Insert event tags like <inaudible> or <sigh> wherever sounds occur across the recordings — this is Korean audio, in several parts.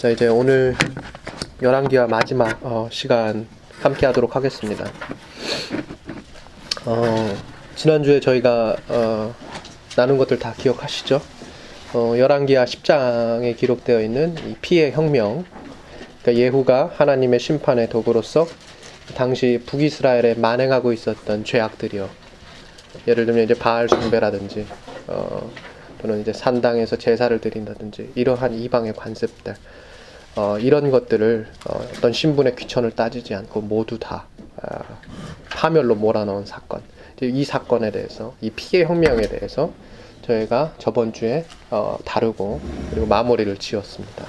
자 이제 오늘 열한기와 마지막 어, 시간 함께 하도록 하겠습니다. 어, 지난주에 저희가 어, 나눈 것들 다 기억하시죠? 어, 열한기와 10장에 기록되어 있는 이 피해 혁명 그러니까 예후가 하나님의 심판의 도구로서 당시 북이스라엘에 만행하고 있었던 죄악들이요. 예를 들면 이제 바알 숭배라든지 어, 또는 이제 산당에서 제사를 드린다든지 이러한 이방의 관습들 어, 이런 것들을 어, 떤 신분의 귀천을 따지지 않고 모두 다 어, 파멸로 몰아넣은 사건. 이 사건에 대해서 이 피해 혁명에 대해서 저희가 저번 주에 어, 다루고 그리고 마무리를 지었습니다.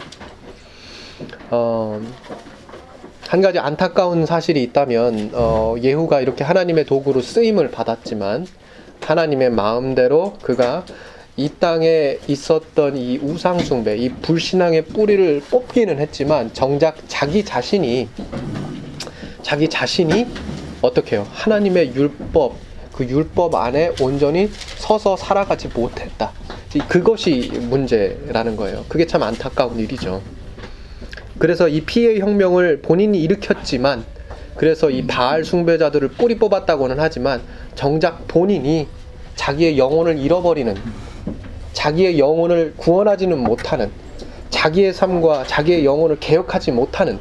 어, 한 가지 안타까운 사실이 있다면 어, 예후가 이렇게 하나님의 도구로 쓰임을 받았지만 하나님의 마음대로 그가 이 땅에 있었던 이 우상숭배, 이 불신앙의 뿌리를 뽑기는 했지만 정작 자기 자신이 자기 자신이 어떻게 해요? 하나님의 율법, 그 율법 안에 온전히 서서 살아가지 못했다. 그것이 문제라는 거예요. 그게 참 안타까운 일이죠. 그래서 이 피해 혁명을 본인이 일으켰지만 그래서 이 바알 숭배자들을 뿌리 뽑았다고는 하지만 정작 본인이 자기의 영혼을 잃어버리는 자기의 영혼을 구원하지는 못하는 자기의 삶과 자기의 영혼을 개혁하지 못하는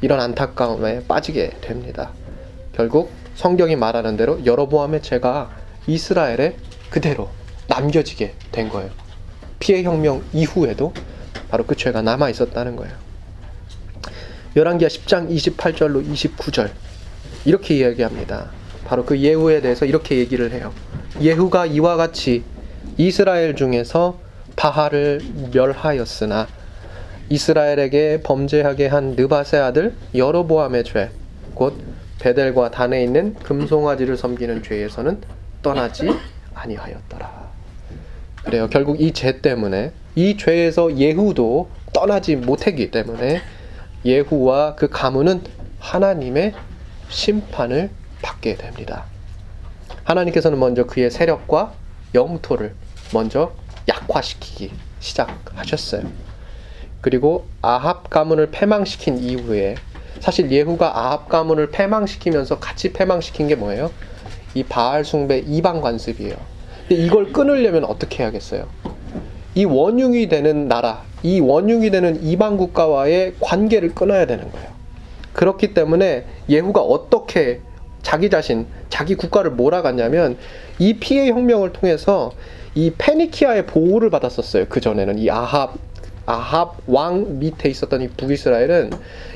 이런 안타까움에 빠지게 됩니다. 결국 성경이 말하는 대로 여러보암의 죄가 이스라엘에 그대로 남겨지게 된 거예요. 피해 혁명 이후에도 바로 그 죄가 남아 있었다는 거예요. 열왕기하 10장 28절로 29절 이렇게 이야기합니다. 바로 그 예후에 대해서 이렇게 얘기를 해요. 예후가 이와 같이 이스라엘 중에서 바하를 멸하였으나 이스라엘에게 범죄하게 한 느바세 아들 여로보암의 죄, 곧 베델과 단에 있는 금송아지를 섬기는 죄에서는 떠나지 아니하였더라. 그래요. 결국 이 죄 때문에 이 죄에서 예후도 떠나지 못했기 때문에 예후와 그 가문은 하나님의 심판을 받게 됩니다. 하나님께서는 먼저 그의 세력과 영토를 먼저 약화시키기 시작하셨어요. 그리고 아합 가문을 패망시킨 이후에 사실 예후가 아합 가문을 패망시키면서 같이 패망시킨 게 뭐예요? 이 바알 숭배 이방 관습이에요. 근데 이걸 끊으려면 어떻게 해야겠어요? 이 원흉이 되는 나라, 이 원흉이 되는 이방 국가와의 관계를 끊어야 되는 거예요. 그렇기 때문에 예후가 어떻게 자기 자신, 자기 국가를 몰아갔냐면 이 피해 혁명을 통해서 이 페니키아의 보호를 받았었어요. 그 전에는 이 아합 아합 왕 밑에 있었던 이 북이스라엘은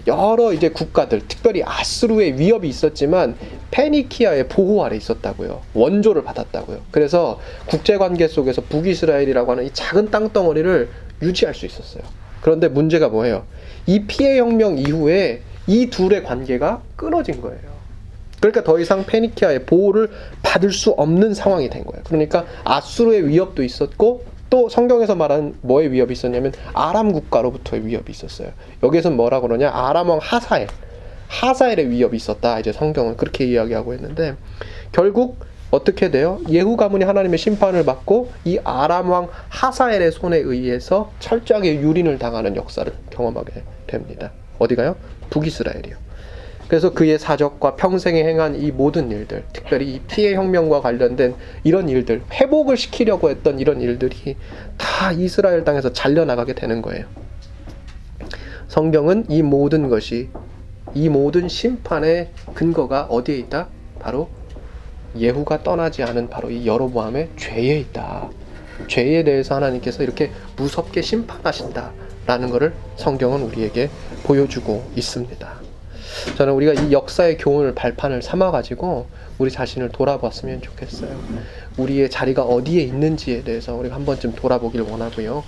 여러 이제 국가들, 특별히 아스루의 위협이 있었지만 페니키아의 보호 아래 있었다고요. 원조를 받았다고요. 그래서 국제 관계 속에서 북이스라엘이라고 하는 이 작은 땅덩어리를 유지할 수 있었어요. 그런데 문제가 뭐예요? 이 피해 혁명 이후에 이 둘의 관계가 끊어진 거예요. 그러니까 더 이상 페니키아의 보호를 받을 수 없는 상황이 된 거예요. 그러니까 아수르의 위협도 있었고 또 성경에서 말하는 뭐의 위협이 있었냐면 아람 국가로부터의 위협이 있었어요. 여기서 뭐라 그러냐? 아람 왕 하사엘. 하사엘의 위협이 있었다. 이제 성경은 그렇게 이야기하고 있는데 결국 어떻게 돼요? 예후 가문이 하나님의 심판을 받고 이 아람 왕 하사엘의 손에 의해서 철저하게 유린을 당하는 역사를 경험하게 됩니다. 어디가요? 북이스라엘이요. 그래서 그의 사적과 평생에 행한 이 모든 일들, 특별히 이 피해 혁명과 관련된 이런 일들, 회복을 시키려고 했던 이런 일들이 다 이스라엘 땅에서 잘려나가게 되는 거예요. 성경은 이 모든 것이 이 모든 심판의 근거가 어디에 있다? 바로 예후가 떠나지 않은 바로 이 여로보암의 죄에 있다. 죄에 대해서 하나님께서 이렇게 무섭게 심판하신다라는 것을 성경은 우리에게 보여주고 있습니다. 저는 우리가 이 역사의 교훈을 발판을 삼아 가지고 우리 자신을 돌아봤으면 좋겠어요. 우리의 자리가 어디에 있는지에 대해서 우리가 한 번쯤 돌아보길 원하고요.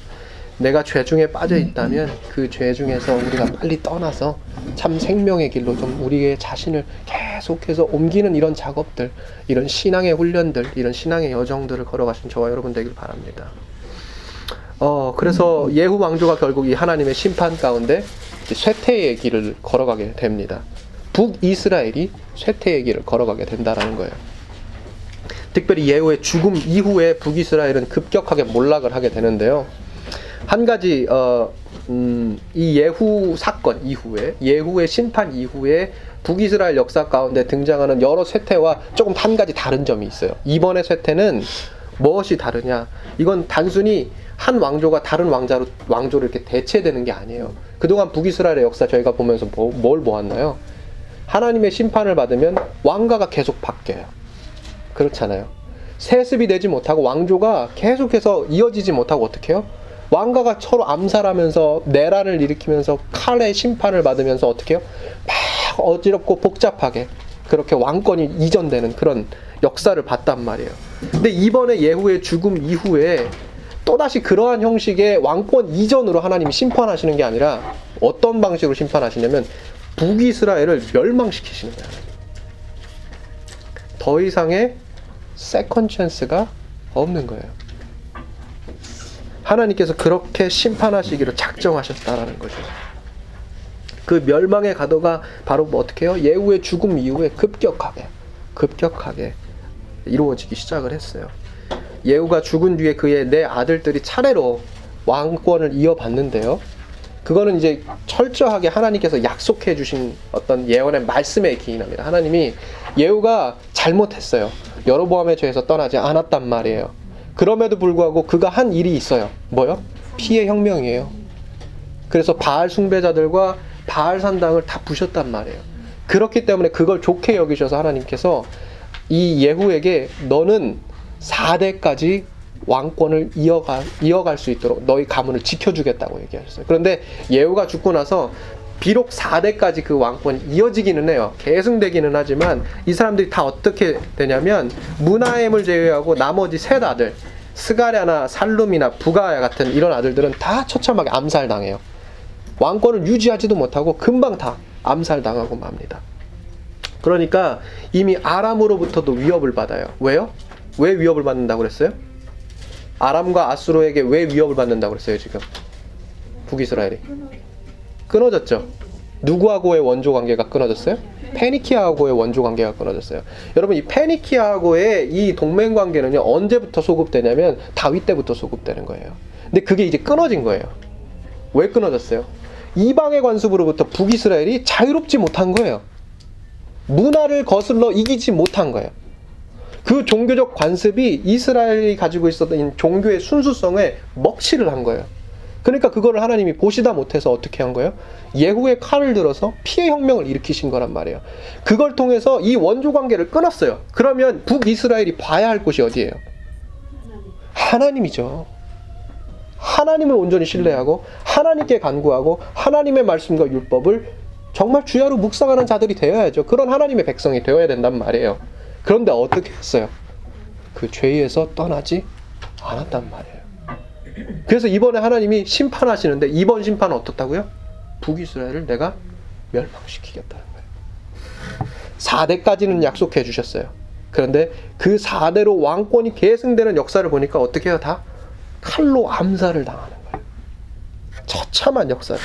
내가 죄 중에 빠져 있다면 그 죄 중에서 우리가 빨리 떠나서 참 생명의 길로 좀 우리의 자신을 계속해서 옮기는 이런 작업들, 이런 신앙의 훈련들, 이런 신앙의 여정들을 걸어가신 저와 여러분 되길 바랍니다. 어, 그래서 예후 왕조가 결국 이 하나님의 심판 가운데 쇠퇴의 길을 걸어가게 됩니다. 북이스라엘이 쇠퇴의 길을 걸어가게 된다라는 거예요. 특별히 예후의 죽음 이후에 북이스라엘은 급격하게 몰락을 하게 되는데요. 한 가지 어, 음, 이 예후 사건 이후에 예후의 심판 이후에 북이스라엘 역사 가운데 등장하는 여러 쇠퇴와 조금 한 가지 다른 점이 있어요. 이번의 쇠퇴는 무엇이 다르냐? 이건 단순히 한 왕조가 다른 왕자로 왕조를 이렇게 대체되는 게 아니에요. 그동안 북이스라엘의 역사 저희가 보면서 뭐, 뭘 보았나요? 하나님의 심판을 받으면 왕가가 계속 바뀌어요. 그렇잖아요. 세습이 되지 못하고 왕조가 계속해서 이어지지 못하고 어떻게 해요? 왕가가 서로 암살하면서 내란을 일으키면서 칼의 심판을 받으면서 어떻게 해요? 막 어지럽고 복잡하게 그렇게 왕권이 이전되는 그런 역사를 봤단 말이에요. 근데 이번에 예후의 죽음 이후에 또다시 그러한 형식의 왕권 이전으로 하나님이 심판하시는 게 아니라 어떤 방식으로 심판하시냐면 북이스라엘을 멸망시키시는 거예요. 더 이상의 second chance가 없는 거예요. 하나님께서 그렇게 심판하시기로 작정하셨다라는 거죠. 그 멸망의 가도가 바로 뭐 어떻게 해요? 예후의 죽음 이후에 급격하게 급격하게 이루어지기 시작을 했어요. 예후가 죽은 뒤에 그의 네 아들들이 차례로 왕권을 이어받는데요. 그거는 이제 철저하게 하나님께서 약속해 주신 어떤 예언의 말씀에 기인합니다. 하나님이 예후가 잘못했어요. 여로보암의 죄에서 떠나지 않았단 말이에요. 그럼에도 불구하고 그가 한 일이 있어요. 뭐요? 피해 혁명이에요. 그래서 바알 숭배자들과 바알 산당을 다 부셨단 말이에요. 그렇기 때문에 그걸 좋게 여기셔서 하나님께서 이 예후에게 너는 4대까지 왕권을 이어가, 이어갈 수 있도록 너희 가문을 지켜주겠다고 얘기하셨어요. 그런데 예후가 죽고 나서 비록 4대까지 그 왕권이 이어지기는 해요. 계승되기는 하지만 이 사람들이 다 어떻게 되냐면 문하엠을 제외하고 나머지 셋 아들 스가랴나 살룸이나 부가야 같은 이런 아들들은 다 처참하게 암살당해요. 왕권을 유지하지도 못하고 금방 다 암살당하고 맙니다. 그러니까 이미 아람으로부터도 위협을 받아요. 왜요? 왜 위협을 받는다고 그랬어요? 아람과 아수르에게 왜 위협을 받는다고 그랬어요, 지금? 북이스라엘이. 끊어졌죠. 누구하고의 원조 관계가 끊어졌어요? 페니키아하고의 원조 관계가 끊어졌어요. 여러분 이 페니키아하고의 이 동맹 관계는요 언제부터 소급되냐면 다윗 때부터 소급되는 거예요. 근데 그게 이제 끊어진 거예요. 왜 끊어졌어요? 이방의 관습으로부터 북이스라엘이 자유롭지 못한 거예요. 문화를 거슬러 이기지 못한 거예요. 그 종교적 관습이 이스라엘이 가지고 있었던 종교의 순수성에 먹칠을 한 거예요. 그러니까 그거를 하나님이 보시다 못해서 어떻게 한 거예요? 예후의 칼을 들어서 피해 혁명을 일으키신 거란 말이에요. 그걸 통해서 이 원조 관계를 끊었어요. 그러면 북이스라엘이 봐야 할 곳이 어디예요? 하나님이죠. 하나님을 온전히 신뢰하고 하나님께 간구하고 하나님의 말씀과 율법을 정말 주야로 묵상하는 자들이 되어야죠. 그런 하나님의 백성이 되어야 된단 말이에요. 그런데 어떻게 했어요? 그 죄에서 떠나지 않았단 말이에요. 그래서 이번에 하나님이 심판하시는데 이번 심판은 어떻다고요? 북이스라엘을 내가 멸망시키겠다는 거예요. 4대까지는 약속해 주셨어요. 그런데 그 4대로 왕권이 계승되는 역사를 보니까 어떻게 해요? 다 칼로 암살을 당하는 거예요. 처참한 역사를.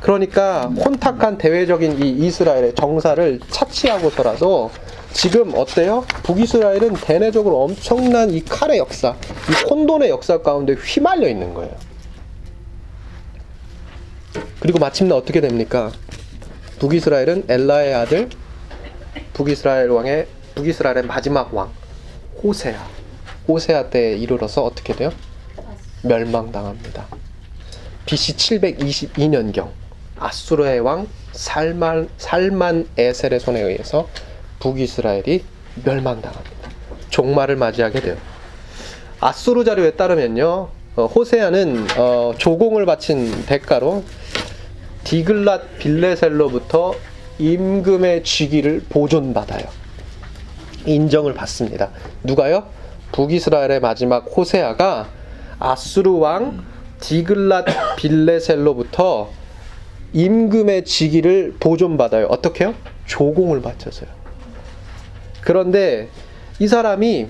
그러니까 혼탁한 대외적인 이 이스라엘의 정사를 차치하고서라도 지금 어때요? 북이스라엘은 대내적으로 엄청난 이 칼의 역사, 이 혼돈의 역사 가운데 휘말려 있는 거예요. 그리고 마침내 어떻게 됩니까? 북이스라엘은 엘라의 아들 북이스라엘 왕의 북이스라엘의 마지막 왕 호세아 호세아 때에 이르러서 어떻게 돼요? 멸망당합니다. BC 722년경 아수르의 왕 살만 살만 에셀의 손에 의해서 북이스라엘이 멸망당합니다. 종말을 맞이하게 돼요. 아수르 자료에 따르면요, 어, 호세아는 어, 조공을 바친 대가로 디글랏 빌레셀로부터 임금의 직위를 보존받아요. 인정을 받습니다. 누가요? 북이스라엘의 마지막 호세아가 아수르 왕 디글랏 빌레셀로부터 임금의 직위를 보존받아요. 어떻게요? 조공을 바쳐서요. 그런데 이 사람이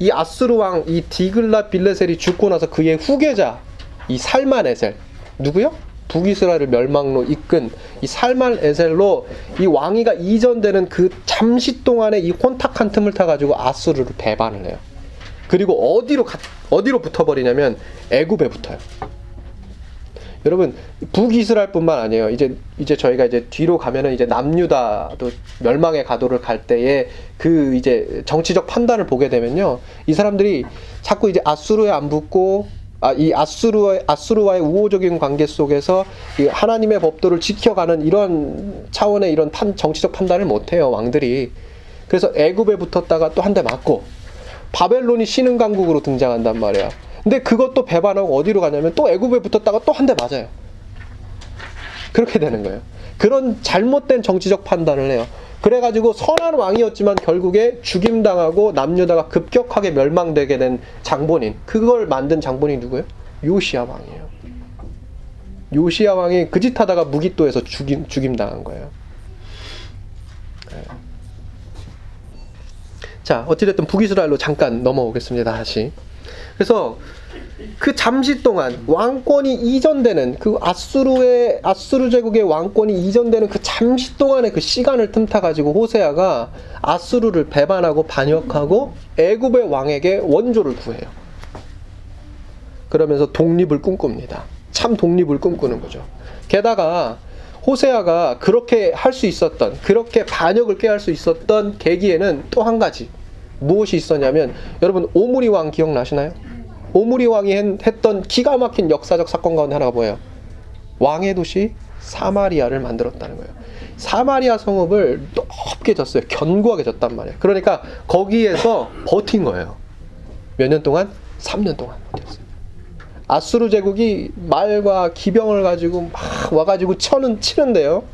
이 아수르 왕 이 디글라 빌레셀이 죽고 나서 그의 후계자 이 살만 에셀 누구요? 북이스라엘을 멸망로 이끈 이 살만 에셀로 이 왕위가 이전되는 그 잠시 동안의 이 혼탁한 틈을 타 가지고 아수르를 배반을 해요. 그리고 어디로 가, 어디로 붙어버리냐면 애굽에 붙어요. 여러분 북이스라엘뿐만 아니에요. 이제 이제 저희가 이제 뒤로 가면은 이제 남유다도 멸망의 가도를 갈 때에 그 이제 정치적 판단을 보게 되면요, 이 사람들이 자꾸 이제 아수르에 안 붙고 아, 이 아수르와, 아수르와의 우호적인 관계 속에서 이 하나님의 법도를 지켜가는 이런 차원의 이런 판, 정치적 판단을 못해요, 왕들이. 그래서 애굽에 붙었다가 또 한 대 맞고, 바벨론이 신흥 강국으로 등장한단 말이야. 근데 그것도 배반하고 어디로 가냐면 또 애굽에 붙었다가 또 한 대 맞아요. 그렇게 되는 거예요. 그런 잘못된 정치적 판단을 해요. 그래가지고 선한 왕이었지만 결국에 죽임당하고 남유다가 급격하게 멸망되게 된 장본인. 그걸 만든 장본이 누구예요? 요시아 왕이에요. 요시아 왕이 그 짓 하다가 무기또에서 죽임, 죽임당한 거예요. 네. 자, 어찌됐든 북이스라엘로 잠깐 넘어오겠습니다, 다시. 그래서 그 잠시 동안 왕권이 이전되는 그 아수르의 아수르 제국의 왕권이 이전되는 그 잠시 동안의 그 시간을 틈타 가지고 호세아가 아수르를 배반하고 반역하고 애굽의 왕에게 원조를 구해요. 그러면서 독립을 꿈꿉니다. 참 독립을 꿈꾸는 거죠. 게다가 호세아가 그렇게 할 수 있었던 그렇게 반역을 깨할 수 있었던 계기에는 또 한 가지 무엇이 있었냐면 여러분 오므리 왕 기억나시나요? 오므리 왕이 했던 기가 막힌 역사적 사건 가운데 하나가 뭐예요? 왕의 도시 사마리아를 만들었다는 거예요. 사마리아 성읍을 높게 졌어요. 견고하게 졌단 말이에요. 그러니까 거기에서 버틴 거예요. 몇 년 동안? 3년 동안 버텼어요. 아수르 제국이 말과 기병을 가지고 막 와가지고 쳐는 치는데요.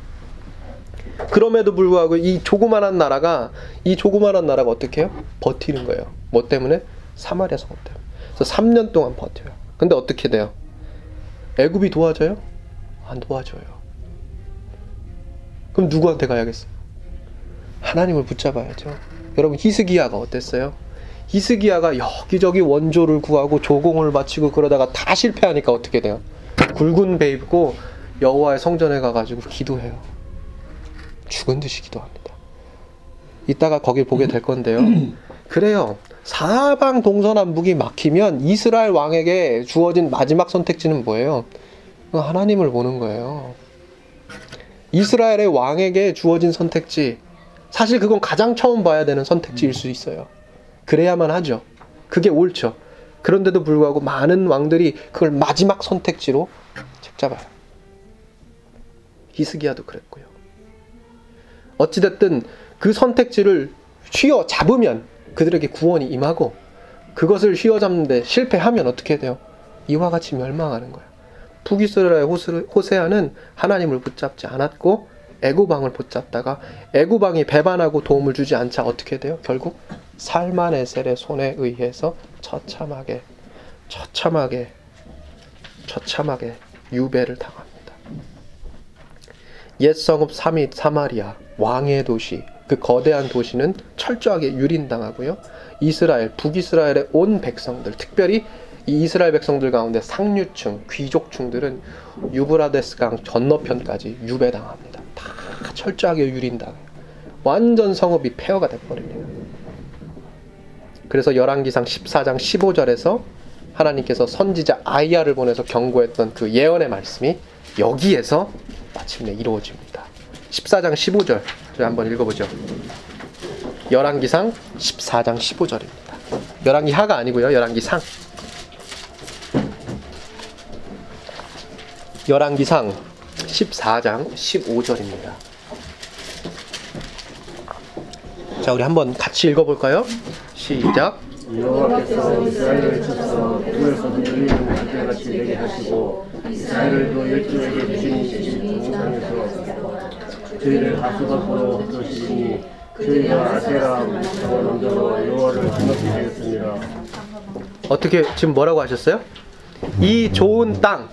그럼에도 불구하고 이 조그만한 나라가 이 조그만한 나라가 어떻게 해요? 버티는 거예요. 뭐 때문에? 사마리아 성읍 때문에. 그래서 3년 동안 버텨요. 근데 어떻게 돼요? 애굽이 도와줘요? 안 도와줘요. 그럼 누구한테 가야겠어요? 하나님을 붙잡아야죠. 여러분 히스기야가 어땠어요? 히스기야가 여기저기 원조를 구하고 조공을 바치고 그러다가 다 실패하니까 어떻게 돼요? 굵은 배 입고 여호와의 성전에 가가지고 기도해요. 죽은 듯이 기도합니다. 이따가 거기 보게 될 건데요. <clears throat> 그래요. 사방 동서남북이 막히면 이스라엘 왕에게 주어진 마지막 선택지는 뭐예요? 하나님을 보는 거예요. 이스라엘의 왕에게 주어진 선택지. 사실 그건 가장 처음 봐야 되는 선택지일 수 있어요. 그래야만 하죠. 그게 옳죠. 그런데도 불구하고 많은 왕들이 그걸 마지막 선택지로 잡아요. 히스기야도 그랬고요. 어찌됐든 그 선택지를 휘어 잡으면 그들에게 구원이 임하고 그것을 휘어잡는데 실패하면 어떻게 돼요? 이와 같이 멸망하는 거예요. 북이스라엘 호세아는 하나님을 붙잡지 않았고 애구방을 붙잡다가 애구방이 배반하고 도움을 주지 않자 어떻게 돼요? 결국 살만에셀의 손에 의해서 처참하게 처참하게 처참하게 유배를 당합니다. 옛 성읍 사미 사마리아 왕의 도시 그 거대한 도시는 철저하게 유린당하고요. 이스라엘, 북이스라엘의 온 백성들, 특별히 이 이스라엘 백성들 가운데 상류층, 귀족층들은 유브라데스 강 건너편까지 유배당합니다. 다 철저하게 유린당해요. 완전 성읍이 폐허가 돼버립니다. 그래서 열왕기상 14장 15절에서 하나님께서 선지자 아이야를 보내서 경고했던 그 예언의 말씀이 여기에서 마침내 이루어집니다. 14장 15절 저희 한번 읽어보죠. 열왕기상 14장 15절입니다. 열왕기 하가 아니고요. 열왕기 상. 열왕기상 14장 15절입니다. 자, 우리 한번 같이 읽어 볼까요? 시작. 여호와께서 이스라엘을 쳐서 저희를 하수가 보러 흩으시니 저희가 아세라 원대로 여호와를 기억게 하였습니다. 어떻게 지금 뭐라고 하셨어요? 이 좋은 땅,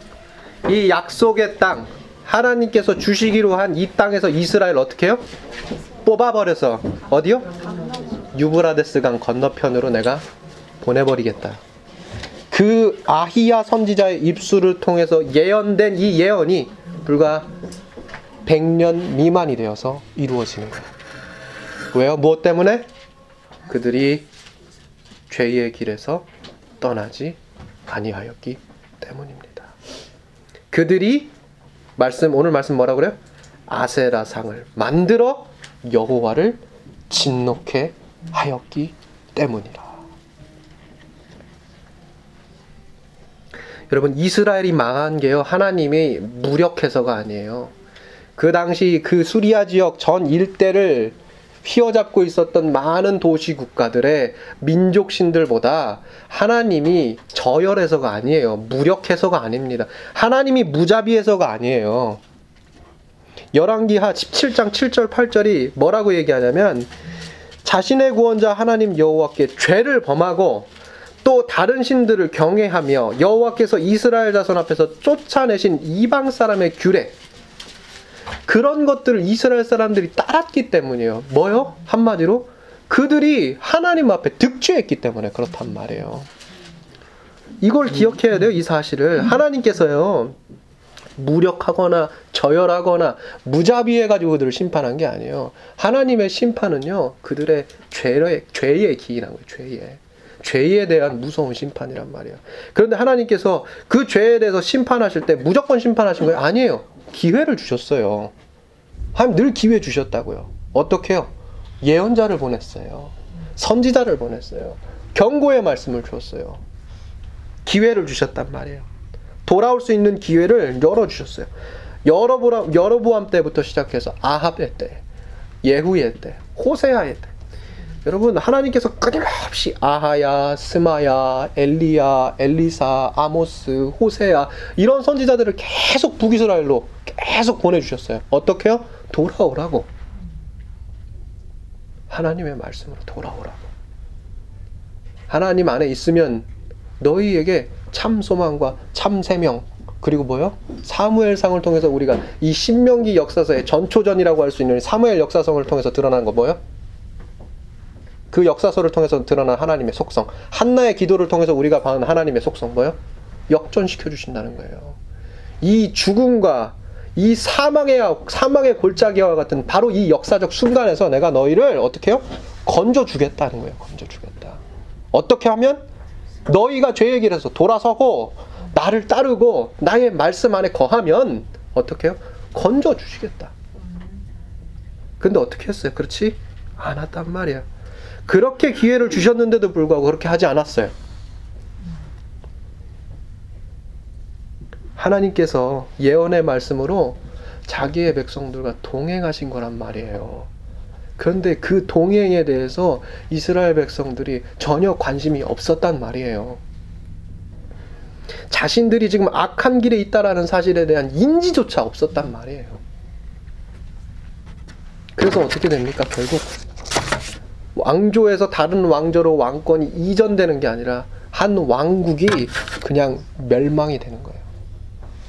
이 약속의 땅, 하나님께서 주시기로 한 이 땅에서 이스라엘 어떻게 해요? 뽑아버려서 어디요? 유브라데스 강 건너편으로 내가 보내버리겠다. 그 아히야 선지자의 입술을 통해서 예언된 이 예언이 불과 100년 미만이 되어서 이루어지는 거예요. 왜요? 무엇 때문에? 그들이 죄의 길에서 떠나지 아니하였기 때문입니다. 그들이 말씀 오늘 말씀 뭐라 그래요? 아세라 상을 만들어 여호와를 진노케 하였기 때문이라. 여러분 이스라엘이 망한 게요 하나님이 무력해서가 아니에요. 그 당시 그 수리아 지역 전 일대를 휘어잡고 있었던 많은 도시 국가들의 민족 신들보다 하나님이 저열해서가 아니에요. 무력해서가 아닙니다. 하나님이 무자비해서가 아니에요. 열왕기하 17장 7절 8절이 뭐라고 얘기하냐면 자신의 구원자 하나님 여호와께 죄를 범하고 또 다른 신들을 경외하며 여호와께서 이스라엘 자손 앞에서 쫓아내신 이방 사람의 규례 그런 것들을 이스라엘 사람들이 따랐기 때문이에요. 뭐요? 한마디로 그들이 하나님 앞에 득죄했기 때문에 그렇단 말이에요. 이걸 기억해야 돼요, 이 사실을. 하나님께서요, 무력하거나 저열하거나 무자비해가지고 그들을 심판한 게 아니에요. 하나님의 심판은요, 그들의 죄의, 죄에 기인한 거예요, 죄에. 죄에 대한 무서운 심판이란 말이에요. 그런데 하나님께서 그 죄에 대해서 심판하실 때 무조건 심판하신 거예요? 아니에요. 기회를 주셨어요. 하나님 늘 기회 주셨다고요. 어떻게요? 예언자를 보냈어요. 선지자를 보냈어요. 경고의 말씀을 주었어요. 기회를 주셨단 말이에요. 돌아올 수 있는 기회를 열어 주셨어요. 여러보람, 여러보암 때부터 시작해서 아합의 때, 예후의 때, 호세아의 때. 여러분 하나님께서 끊임없이 아하야, 스마야, 엘리야, 엘리사, 아모스, 호세야 이런 선지자들을 계속 북이스라엘로 계속 보내주셨어요. 어떻게요? 돌아오라고. 하나님의 말씀으로 돌아오라고. 하나님 안에 있으면 너희에게 참 소망과 참 생명 그리고 뭐요? 사무엘상을 통해서 우리가 이 신명기 역사서의 전초전이라고 할 수 있는 사무엘 역사성을 통해서 드러난 거 뭐요? 그 역사서를 통해서 드러난 하나님의 속성, 한나의 기도를 통해서 우리가 받은 하나님의 속성 뭐요? 역전시켜 주신다는 거예요. 이 죽음과 이 사망의 사망의 골짜기와 같은 바로 이 역사적 순간에서 내가 너희를 어떻게 해요? 건져 주겠다는 거예요. 건져 주겠다. 어떻게 하면 너희가 죄의 길에서 돌아서고 나를 따르고 나의 말씀 안에 거하면 어떻게 해요? 건져 주시겠다. 근데 어떻게 했어요? 그렇지? 않았단 말이야. 그렇게 기회를 주셨는데도 불구하고 그렇게 하지 않았어요. 하나님께서 예언의 말씀으로 자기의 백성들과 동행하신 거란 말이에요. 그런데 그 동행에 대해서 이스라엘 백성들이 전혀 관심이 없었단 말이에요. 자신들이 지금 악한 길에 있다라는 사실에 대한 인지조차 없었단 말이에요. 그래서 어떻게 됩니까? 결국 왕조에서 다른 왕조로 왕권이 이전되는 게 아니라 한 왕국이 그냥 멸망이 되는 거예요.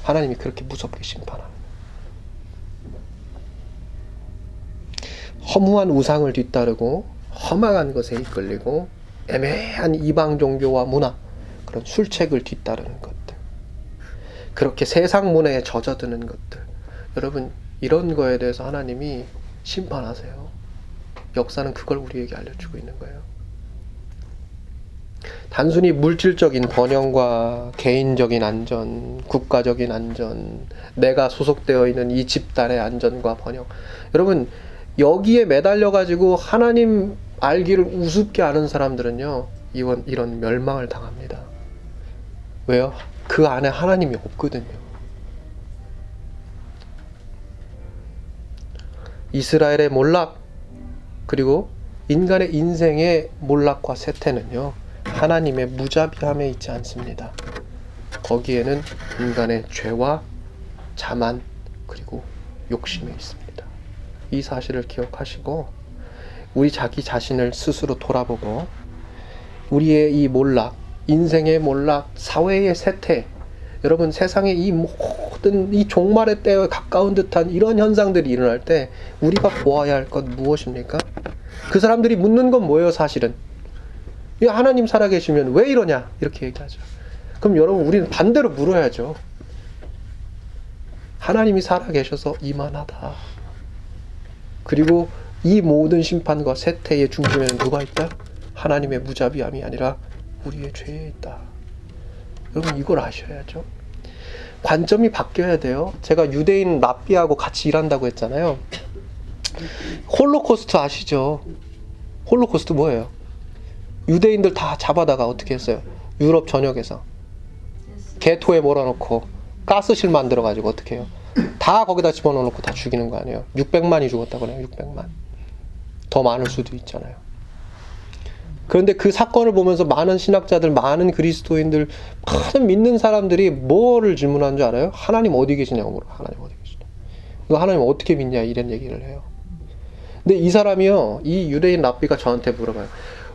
하나님이 그렇게 무섭게 심판하는 허무한 우상을 뒤따르고 험악한 것에 이끌리고 애매한 이방 종교와 문화 그런 술책을 뒤따르는 것들 그렇게 세상 문화에 젖어드는 것들 여러분 이런 거에 대해서 하나님이 심판하세요. 역사는 그걸 우리에게 알려주고 있는 거예요. 단순히 물질적인 번영과 개인적인 안전, 국가적인 안전, 내가 소속되어 있는 이 집단의 안전과 번영. 여러분, 여기에 매달려 가지고 하나님 알기를 우습게 아는 사람들은요, 이런, 이런 멸망을 당합니다. 왜요? 그 안에 하나님이 없거든요. 이스라엘의 몰락, 그리고 인간의 인생의 몰락과 쇠퇴는요, 하나님의 무자비함에 있지 않습니다. 거기에는 인간의 죄와 자만, 그리고 욕심이 있습니다. 이 사실을 기억하시고 우리 자기 자신을 스스로 돌아보고 우리의 이 몰락, 인생의 몰락, 사회의 쇠퇴, 여러분 세상의 이 모든 이 종말의 때에 가까운 듯한 이런 현상들이 일어날 때 우리가 보아야 할 것 무엇입니까? 그 사람들이 묻는 건 뭐예요, 사실은? 하나님 살아계시면 왜 이러냐? 이렇게 얘기하죠. 그럼 여러분, 우리는 반대로 물어야죠. 하나님이 살아계셔서 이만하다. 그리고 이 모든 심판과 세태의 중심에는 누가 있다? 하나님의 무자비함이 아니라 우리의 죄에 있다. 여러분 이걸 아셔야죠. 관점이 바뀌어야 돼요. 제가 유대인 랍비하고 같이 일한다고 했잖아요. 홀로코스트 아시죠? 홀로코스트 뭐예요? 유대인들 다 잡아다가 어떻게 했어요? 유럽 전역에서 게토에 몰아놓고 가스실 만들어 가지고 어떻게 해요? 다 거기다 집어넣어 놓고 다 죽이는 거 아니에요? 600만이 죽었다고 그래요. 600만. 더 많을 수도 있잖아요. 그런데 그 사건을 보면서 많은 신학자들, 많은 그리스도인들, 많은 믿는 사람들이 뭐를 질문한 줄 알아요? 하나님 어디 계시냐고 물어. 하나님 어디 계시냐? 이거 하나님 어떻게 믿냐? 이런 얘기를 해요. 근데 이 사람이요, 이 유대인 랍비가 저한테 물어봐요.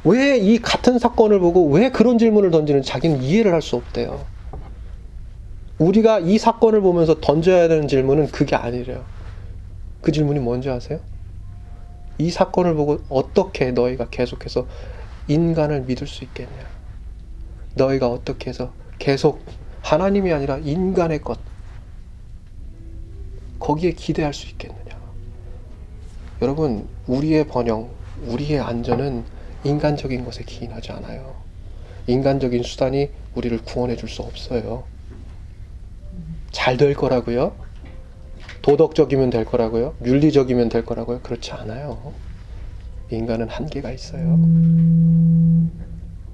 왜 이 같은 사건을 보고 왜 그런 질문을 던지는 자기는 이해를 할 수 없대요. 우리가 이 사건을 보면서 던져야 되는 질문은 그게 아니래요. 그 질문이 뭔지 아세요? 이 사건을 보고 어떻게 너희가 계속해서 인간을 믿을 수 있겠냐? 너희가 어떻게 해서 계속 하나님이 아니라 인간의 것 거기에 기대할 수 있겠느냐? 여러분, 우리의 번영, 우리의 안전은 인간적인 것에 기인하지 않아요. 인간적인 수단이 우리를 구원해 줄 수 없어요. 잘 될 거라고요? 도덕적이면 될 거라고요? 윤리적이면 될 거라고요? 그렇지 않아요. 인간은 한계가 있어요.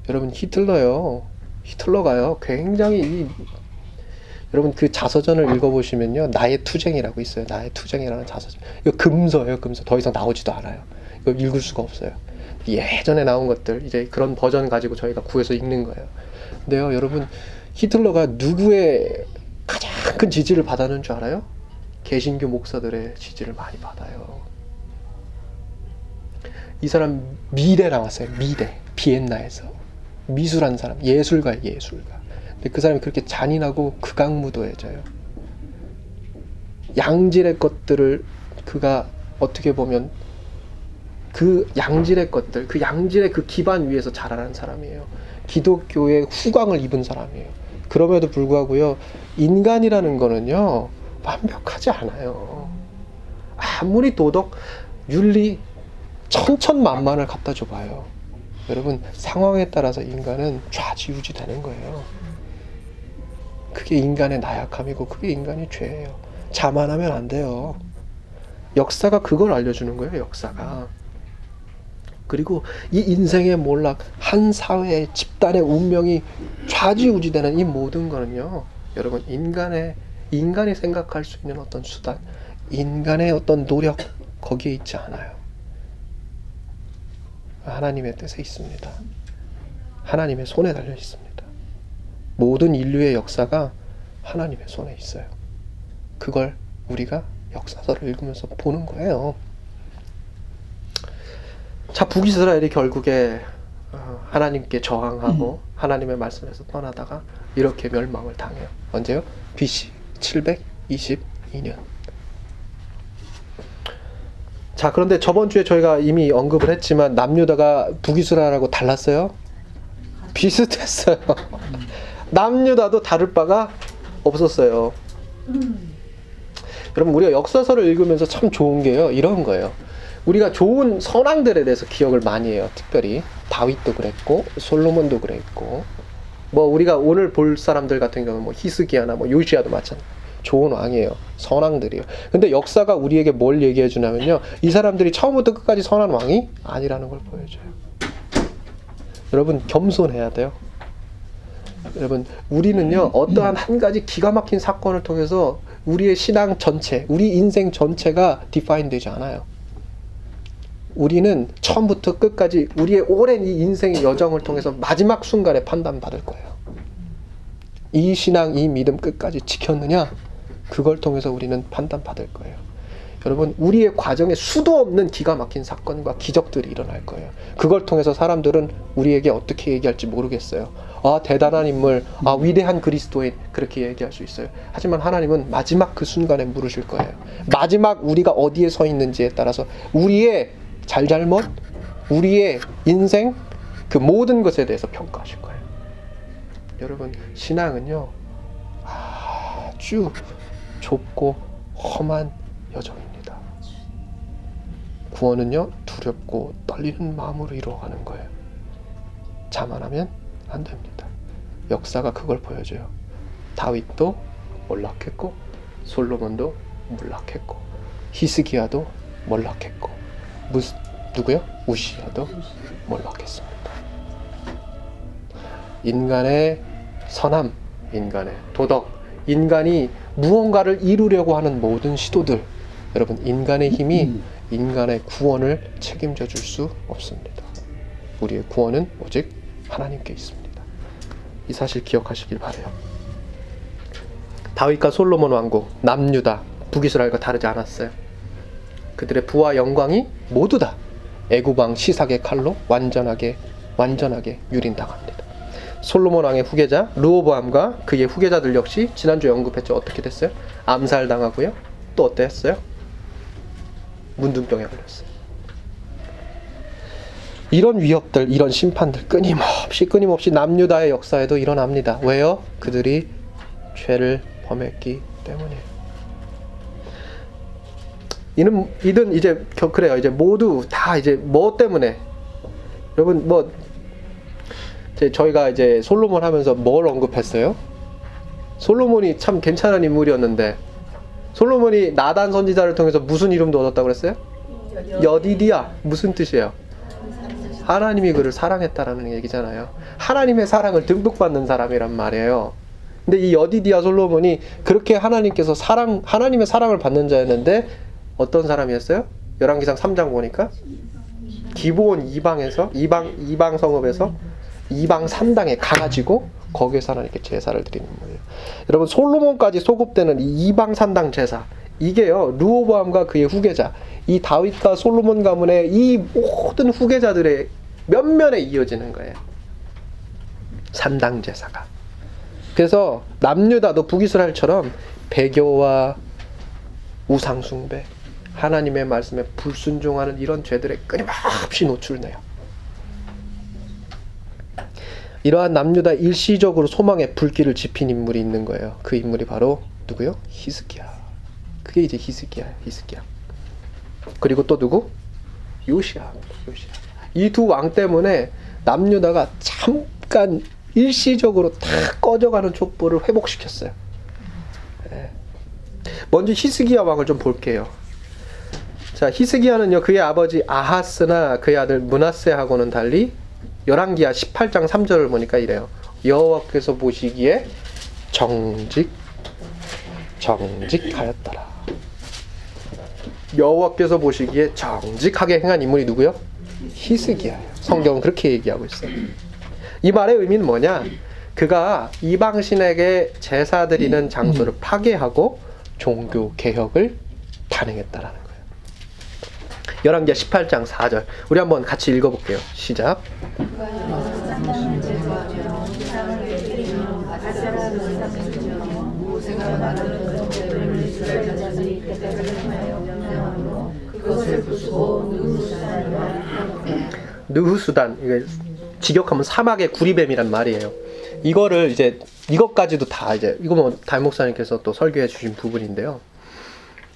여러분 히틀러요. 히틀러가요. 굉장히 이, 여러분 그 자서전을 읽어보시면요. 나의 투쟁이라고 있어요. 나의 투쟁이라는 자서전. 이거 금서예요. 금서. 더 이상 나오지도 않아요. 이거 읽을 수가 없어요. 예전에 나온 것들 이제 그런 버전 가지고 저희가 구해서 읽는 거예요. 근데요, 여러분 히틀러가 누구의 가장 큰 지지를 받았는 줄 알아요? 개신교 목사들의 지지를 많이 받아요. 이 사람 미대 나왔어요. 미대 비엔나에서 미술한 사람 예술가 예술가. 근데 그 사람이 그렇게 잔인하고 극악무도해져요. 양질의 것들을 그가 어떻게 보면 그 양질의 것들, 그 양질의 그 기반 위에서 자라난 사람이에요. 기독교의 후광을 입은 사람이에요. 그럼에도 불구하고요, 인간이라는 거는요, 완벽하지 않아요. 아무리 도덕, 윤리, 천천만만을 갖다 줘봐요. 여러분, 상황에 따라서 인간은 좌지우지 되는 거예요. 그게 인간의 나약함이고, 그게 인간의 죄예요. 자만하면 안 돼요. 역사가 그걸 알려주는 거예요, 역사가. 그리고 이 인생의 몰락, 한 사회의 집단의 운명이 좌지우지되는 이 모든 거는요, 여러분, 인간의, 인간이 생각할 수 있는 어떤 수단, 인간의 어떤 노력, 거기에 있지 않아요. 하나님의 뜻에 있습니다. 하나님의 손에 달려 있습니다. 모든 인류의 역사가 하나님의 손에 있어요. 그걸 우리가 역사서를 읽으면서 보는 거예요. 자, 북이스라엘이 결국에 어, 하나님께 저항하고 음. 하나님의 말씀에서 떠나다가 이렇게 멸망을 당해요. 언제요? BC 722년. 자, 그런데 저번 주에 저희가 이미 언급을 했지만 남유다가 북이스라엘하고 달랐어요? 비슷했어요. <laughs> 남유다도 다를 바가 없었어요. 여러분 우리가 역사서를 읽으면서 참 좋은 게요. 이런 거예요. 우리가 좋은 선왕들에 대해서 기억을 많이 해요. 특별히 다윗도 그랬고 솔로몬도 그랬고 뭐 우리가 오늘 볼 사람들 같은 경우는 뭐 히스기야나 뭐 요시아도 마찬가지. 좋은 왕이에요. 선왕들이요. 근데 역사가 우리에게 뭘 얘기해 주냐면요. 이 사람들이 처음부터 끝까지 선한 왕이 아니라는 걸 보여줘요. 여러분 겸손해야 돼요. 여러분 우리는요 어떠한 한 가지 기가 막힌 사건을 통해서 우리의 신앙 전체, 우리 인생 전체가 디파인 되지 않아요. 우리는 처음부터 끝까지 우리의 오랜 이 인생의 여정을 통해서 마지막 순간에 판단받을 거예요. 이 신앙, 이 믿음 끝까지 지켰느냐? 그걸 통해서 우리는 판단받을 거예요. 여러분, 우리의 과정에 수도 없는 기가 막힌 사건과 기적들이 일어날 거예요. 그걸 통해서 사람들은 우리에게 어떻게 얘기할지 모르겠어요. 아, 대단한 인물, 아, 위대한 그리스도인, 그렇게 얘기할 수 있어요. 하지만 하나님은 마지막 그 순간에 물으실 거예요. 마지막 우리가 어디에 서 있는지에 따라서 우리의 잘잘못, 우리의 인생, 그 모든 것에 대해서 평가하실 거예요. 여러분, 신앙은요, 아주 좁고 험한 여정입니다. 구원은요, 두렵고 떨리는 마음으로 이루어가는 거예요. 자만하면 안 됩니다. 역사가 그걸 보여줘요. 다윗도 몰락했고 솔로몬도 몰락했고 히스기야도 몰락했고 무스 누구요? 우시야도 몰락했습니다. 인간의 선함, 인간의 도덕, 인간이 무언가를 이루려고 하는 모든 시도들, 여러분 인간의 힘이 인간의 구원을 책임져 줄 수 없습니다. 우리의 구원은 오직 하나님께 있습니다. 이 사실 기억하시길 바래요. 다윗과 솔로몬 왕국, 남유다, 북이스라엘과 다르지 않았어요. 그들의 부와 영광이 모두 다 애굽 왕 시삭의 칼로 완전하게 완전하게 유린당합니다. 솔로몬 왕의 후계자 르호보암과 그의 후계자들 역시 지난주에 언급했죠. 어떻게 됐어요? 암살당하고요. 또 어땠어요? 문둥병에 걸렸어요. 이런 위협들, 이런 심판들 끊임없이 끊임없이 남유다의 역사에도 일어납니다. 왜요? 그들이 죄를 범했기 때문이에요. 이는 이든 이제 그래요. 이제 모두 다 이제 뭐 때문에 여러분 뭐 이제 저희가 이제 솔로몬 하면서 뭘 언급했어요? 솔로몬이 참 괜찮은 인물이었는데 솔로몬이 나단 선지자를 통해서 무슨 이름도 얻었다고 그랬어요? 여디디야 무슨 뜻이에요? 하나님이 그를 사랑했다라는 얘기잖아요. 하나님의 사랑을 듬뿍 받는 사람이란 말이에요. 근데 이 여디디아 솔로몬이 그렇게 하나님께서 사랑 하나님의 사랑을 받는 자였는데 어떤 사람이었어요? 열왕기상 3장 보니까 기본 이방에서 이방 이방 성읍에서 이방 3당에 가가지고 거기에서 하나님께 제사를 드리는 거예요. 여러분 솔로몬까지 소급되는 이 이방 3당 제사 이게요 루오보암과 그의 후계자 이 다윗과 솔로몬 가문의 이 모든 후계자들의 면면에 이어지는 거예요. 산당 제사가. 그래서 남유다도 북이스라엘처럼 배교와 우상숭배, 하나님의 말씀에 불순종하는 이런 죄들에 끊임없이 노출돼요. 이러한 남유다 일시적으로 소망의 불길을 지핀 인물이 있는 거예요. 그 인물이 바로 누구요? 히스기야. 그게 이제 히스기야, 히스기야. 그리고 또 누구? 요시야, 요시야. 이 두 왕 때문에 남유다가 잠깐 일시적으로 다 꺼져가는 촛불을 회복시켰어요. 예. 먼저 히스기야 왕을 좀 볼게요. 자, 히스기야는요, 그의 아버지 아하스나 그의 아들 문하세하고는 달리 열왕기야 18장 3절을 보니까 이래요. 여호와께서 보시기에 정직 정직하였더라. 여호와께서 보시기에 정직하게 행한 인물이 누구요? 히스기야예요. 성경은 그렇게 얘기하고 있어요. 이 말의 의미는 뭐냐? 그가 이방신에게 제사 드리는 장소를 파괴하고 종교 개혁을 단행했다라는. 열왕기하 18장 4절. 우리 한번 같이 읽어 볼게요. 시작. 느후수단 이게 직역하면 사막의 구리뱀이란 말이에요. 이거를 이제 이것까지도 다 이제 이거 뭐 달목사님께서 또 설교해 주신 부분인데요.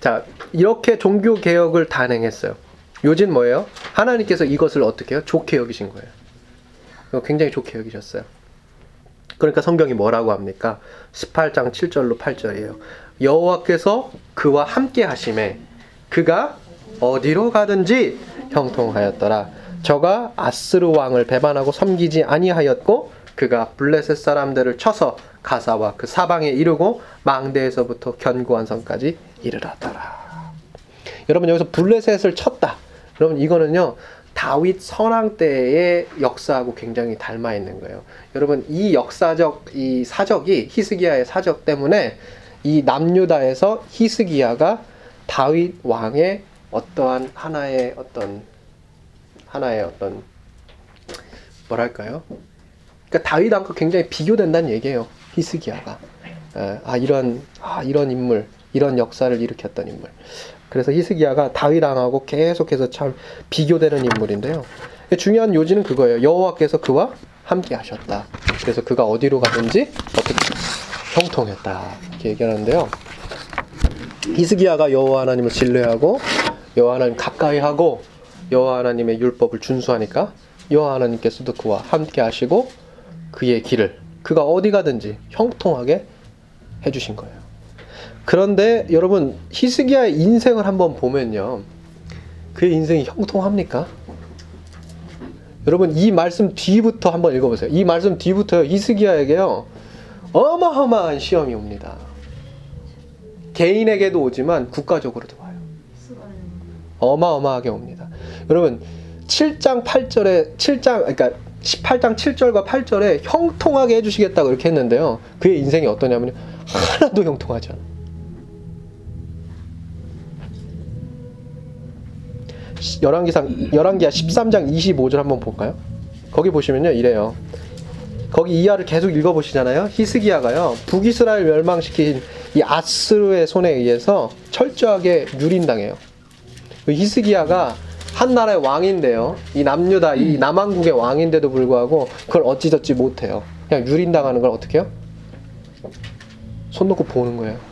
자 이렇게 종교 개혁을 단행했어요. 요즘 뭐예요? 하나님께서 이것을 어떻게 해요? 좋게 여기신 거예요. 굉장히 좋게 여기셨어요. 그러니까 성경이 뭐라고 합니까? 18장 7절로 8절이에요. 여호와께서 그와 함께 하심에 그가 어디로 가든지 형통하였더라. 저가 아스르 왕을 배반하고 섬기지 아니하였고 그가 블레셋 사람들을 쳐서 가사와 그 사방에 이르고 망대에서부터 견고한 성까지 이르렀더라. 여러분 여기서 블레셋을 쳤다. 여러분 이거는요 다윗 선왕 때의 역사하고 굉장히 닮아 있는 거예요. 여러분 이 역사적 이 사적이 히스기야의 사적 때문에 이 남유다에서 히스기야가 다윗 왕의 어떠한 하나의 어떤 하나의 어떤 뭐랄까요? 그러니까 다윗 왕과 굉장히 비교된다는 얘기예요. 히스기야가 예, 아 이런 아 이런 인물 이런 역사를 일으켰던 인물. 그래서 히스기야가 다윗 왕하고 계속해서 참 비교되는 인물인데요. 중요한 요지는 그거예요. 여호와께서 그와 함께 하셨다. 그래서 그가 어디로 가든지 어떻게 형통했다. 이렇게 얘기하는데요. 히스기야가 여호와 하나님을 신뢰하고 여호와 하나님 가까이 하고 여호와 하나님의 율법을 준수하니까 여호와 하나님께서도 그와 함께 하시고 그의 길을 그가 어디 가든지 형통하게 해 주신 거예요. 그런데 여러분 히스기야의 인생을 한번 보면요, 그의 인생이 형통합니까? 여러분 이 말씀 뒤부터 한번 읽어보세요. 이 말씀 뒤부터 히스기야에게요 어마어마한 시험이 옵니다. 개인에게도 오지만 국가적으로도 와요. 어마어마하게 옵니다. 여러분 7장 8절에 7장 그러니까 18장 7절과 8절에 형통하게 해주시겠다고 이렇게 했는데요. 그의 인생이 어떠냐면요. 하나도 형통하지 않아. 열왕기상 열왕기야 13장 25절 한번 볼까요? 거기 보시면요 이래요. 거기 이하를 계속 읽어보시잖아요. 히스기야가요 북이스라엘 멸망시킨 이 아스르의 손에 의해서 철저하게 유린당해요. 그 히스기야가 한 나라의 왕인데요. 이 남유다, 이 남한국의 왕인데도 불구하고 그걸 어찌저찌 못해요. 그냥 유린당하는 걸 어떻게 해요? 손 놓고 보는 거예요.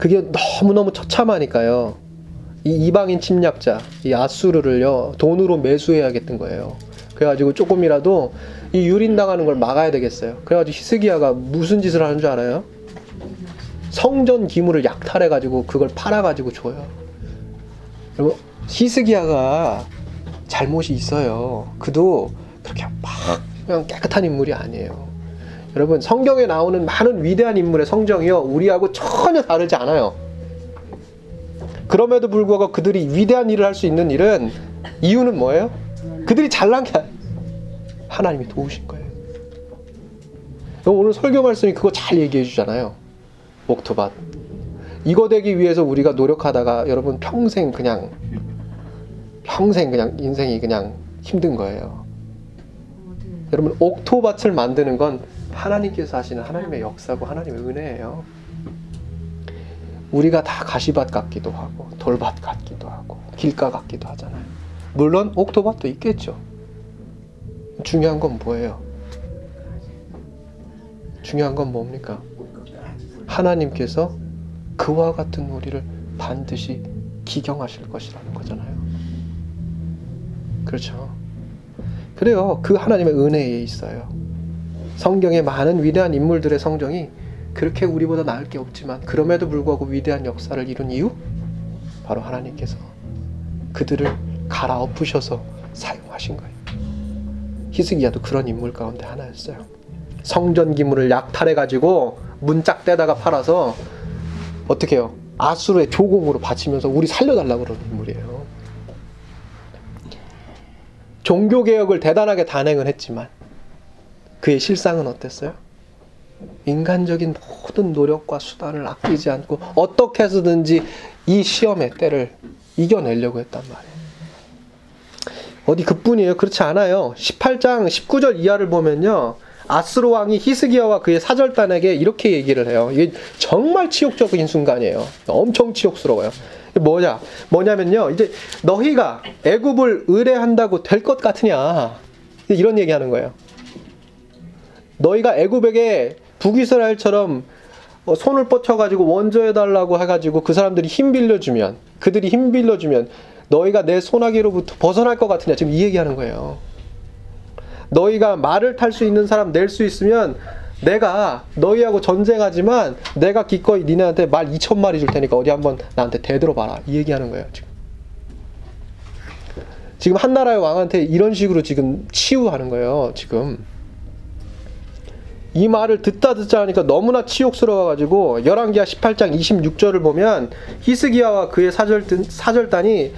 그게 너무너무 처참하니까요. 이 이방인 침략자, 이 아수르를요, 돈으로 매수해야겠던 거예요. 그래가지고 조금이라도 이 유린당하는 걸 막아야 되겠어요. 그래가지고 히스기야가 무슨 짓을 하는 줄 알아요? 성전 기물을 약탈해가지고 그걸 팔아가지고 줘요. 여러분, 히스기야가 잘못이 있어요. 그도 그렇게 막 그냥 깨끗한 인물이 아니에요. 여러분, 성경에 나오는 많은 위대한 인물의 성정이요, 우리하고 전혀 다르지 않아요. 그럼에도 불구하고 그들이 위대한 일을 할 수 있는 일은 이유는 뭐예요? 그들이 잘난 게 하나님이 도우신 거예요. 오늘 설교 말씀이 그거 잘 얘기해 주잖아요. 목토밭. 이거 되기 위해서 우리가 노력하다가 여러분 평생 그냥 평생 그냥 인생이 그냥 힘든 거예요. 여러분 옥토밭을 만드는 건 하나님께서 하시는 하나님의 역사고 하나님의 은혜예요. 우리가 다 가시밭 같기도 하고 돌밭 같기도 하고 길가 같기도 하잖아요. 물론 옥토밭도 있겠죠. 중요한 건 뭐예요? 중요한 건 뭡니까? 하나님께서 그와 같은 우리를 반드시 기경하실 것이라는 거잖아요. 그렇죠. 그래요. 그 하나님의 은혜에 있어요. 성경의 많은 위대한 인물들의 성정이 그렇게 우리보다 나을 게 없지만 그럼에도 불구하고 위대한 역사를 이룬 이유 바로 하나님께서 그들을 갈아엎으셔서 사용하신 거예요. 히스기야도 그런 인물 가운데 하나였어요. 성전 기물을 약탈해 가지고 문짝 떼다가 팔아서 어떻게 해요? 아수르의 조공으로 바치면서 우리 살려달라고 그러는 인물이에요. 종교 개혁을 대단하게 단행을 했지만 그의 실상은 어땠어요? 인간적인 모든 노력과 수단을 아끼지 않고 어떻게 해서든지 이 시험의 때를 이겨내려고 했단 말이에요. 어디 그뿐이에요. 그렇지 않아요. 18장 19절 이하를 보면요. 아스로 왕이 히스기야와 그의 사절단에게 이렇게 얘기를 해요. 이게 정말 치욕적인 순간이에요. 엄청 치욕스러워요. 뭐냐? 뭐냐면요. 이제 너희가 애굽을 의뢰한다고 될 것 같으냐? 이런 얘기하는 거예요. 너희가 애굽에게 북이스라엘처럼 어, 손을 뻗쳐가지고 원조해달라고 해가지고 그 사람들이 힘 빌려주면 그들이 힘 빌려주면 너희가 내 손아귀로부터 벗어날 것 같으냐 지금 이 얘기하는 거예요. 너희가 말을 탈 수 있는 사람 낼 수 있으면 내가 너희하고 전쟁하지만 내가 기꺼이 니네한테 말 2천 마리 줄 테니까 어디 한번 나한테 대들어 봐라 이 얘기하는 거예요 지금. 지금 한 나라의 왕한테 이런 식으로 지금 치유하는 거예요 지금. 이 말을 듣다 듣자 하니까 너무나 치욕스러워가지고 열왕기하 18장 26절을 보면 히스기야와 그의 사절단, 사절단이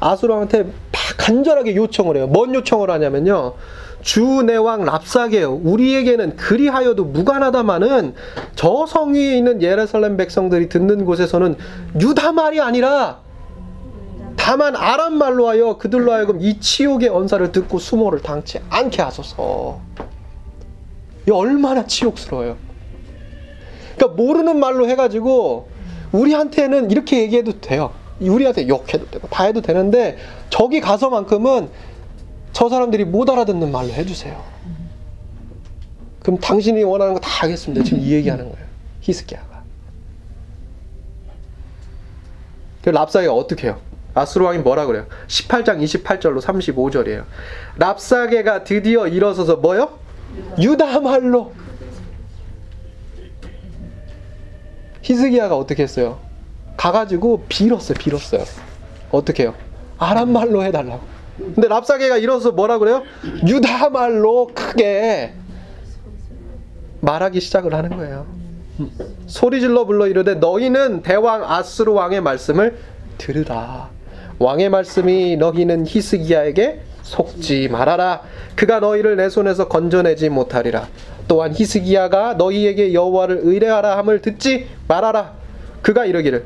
아수르한테 막 간절하게 요청을 해요. 뭔 요청을 하냐면요. 주 내 왕 랍사게요. 우리에게는 그리하여도 무관하다마는 저 성 위에 있는 예루살렘 백성들이 듣는 곳에서는 유다 말이 아니라 다만 아람 말로 하여 그들로 하여금 이 치욕의 언사를 듣고 수모를 당치 않게 하소서. 이 얼마나 치욕스러워요. 그러니까 모르는 말로 해가지고 우리한테는 이렇게 얘기해도 돼요. 우리한테 욕해도 되고 다 해도 되는데 저기 가서만큼은 저 사람들이 못 알아듣는 말로 해주세요. 그럼 당신이 원하는 거 다 하겠습니다. 지금 이 얘기하는 거예요. 히스기야가. 그 랍사이가 어떻게 해요? 아수르 왕이 뭐라 그래요? 18장 28절로 35절이에요. 랍사게가 드디어 일어서서 뭐요? 유다 말로 히스기야가 어떻게 했어요? 가가지고 빌었어요, 빌었어요. 어떻게 해요? 아람 말로 해달라고. 근데 랍사게가 일어서 뭐라 그래요? 유다 말로 크게 말하기 시작을 하는 거예요. 소리질러 불러 이르되 너희는 대왕 아스루 왕의 말씀을 들으라. 왕의 말씀이 너희는 히스기야에게 속지 말아라. 그가 너희를 내 손에서 건져내지 못하리라. 또한 히스기야가 너희에게 여호와를 의뢰하라 함을 듣지 말아라. 그가 이르기를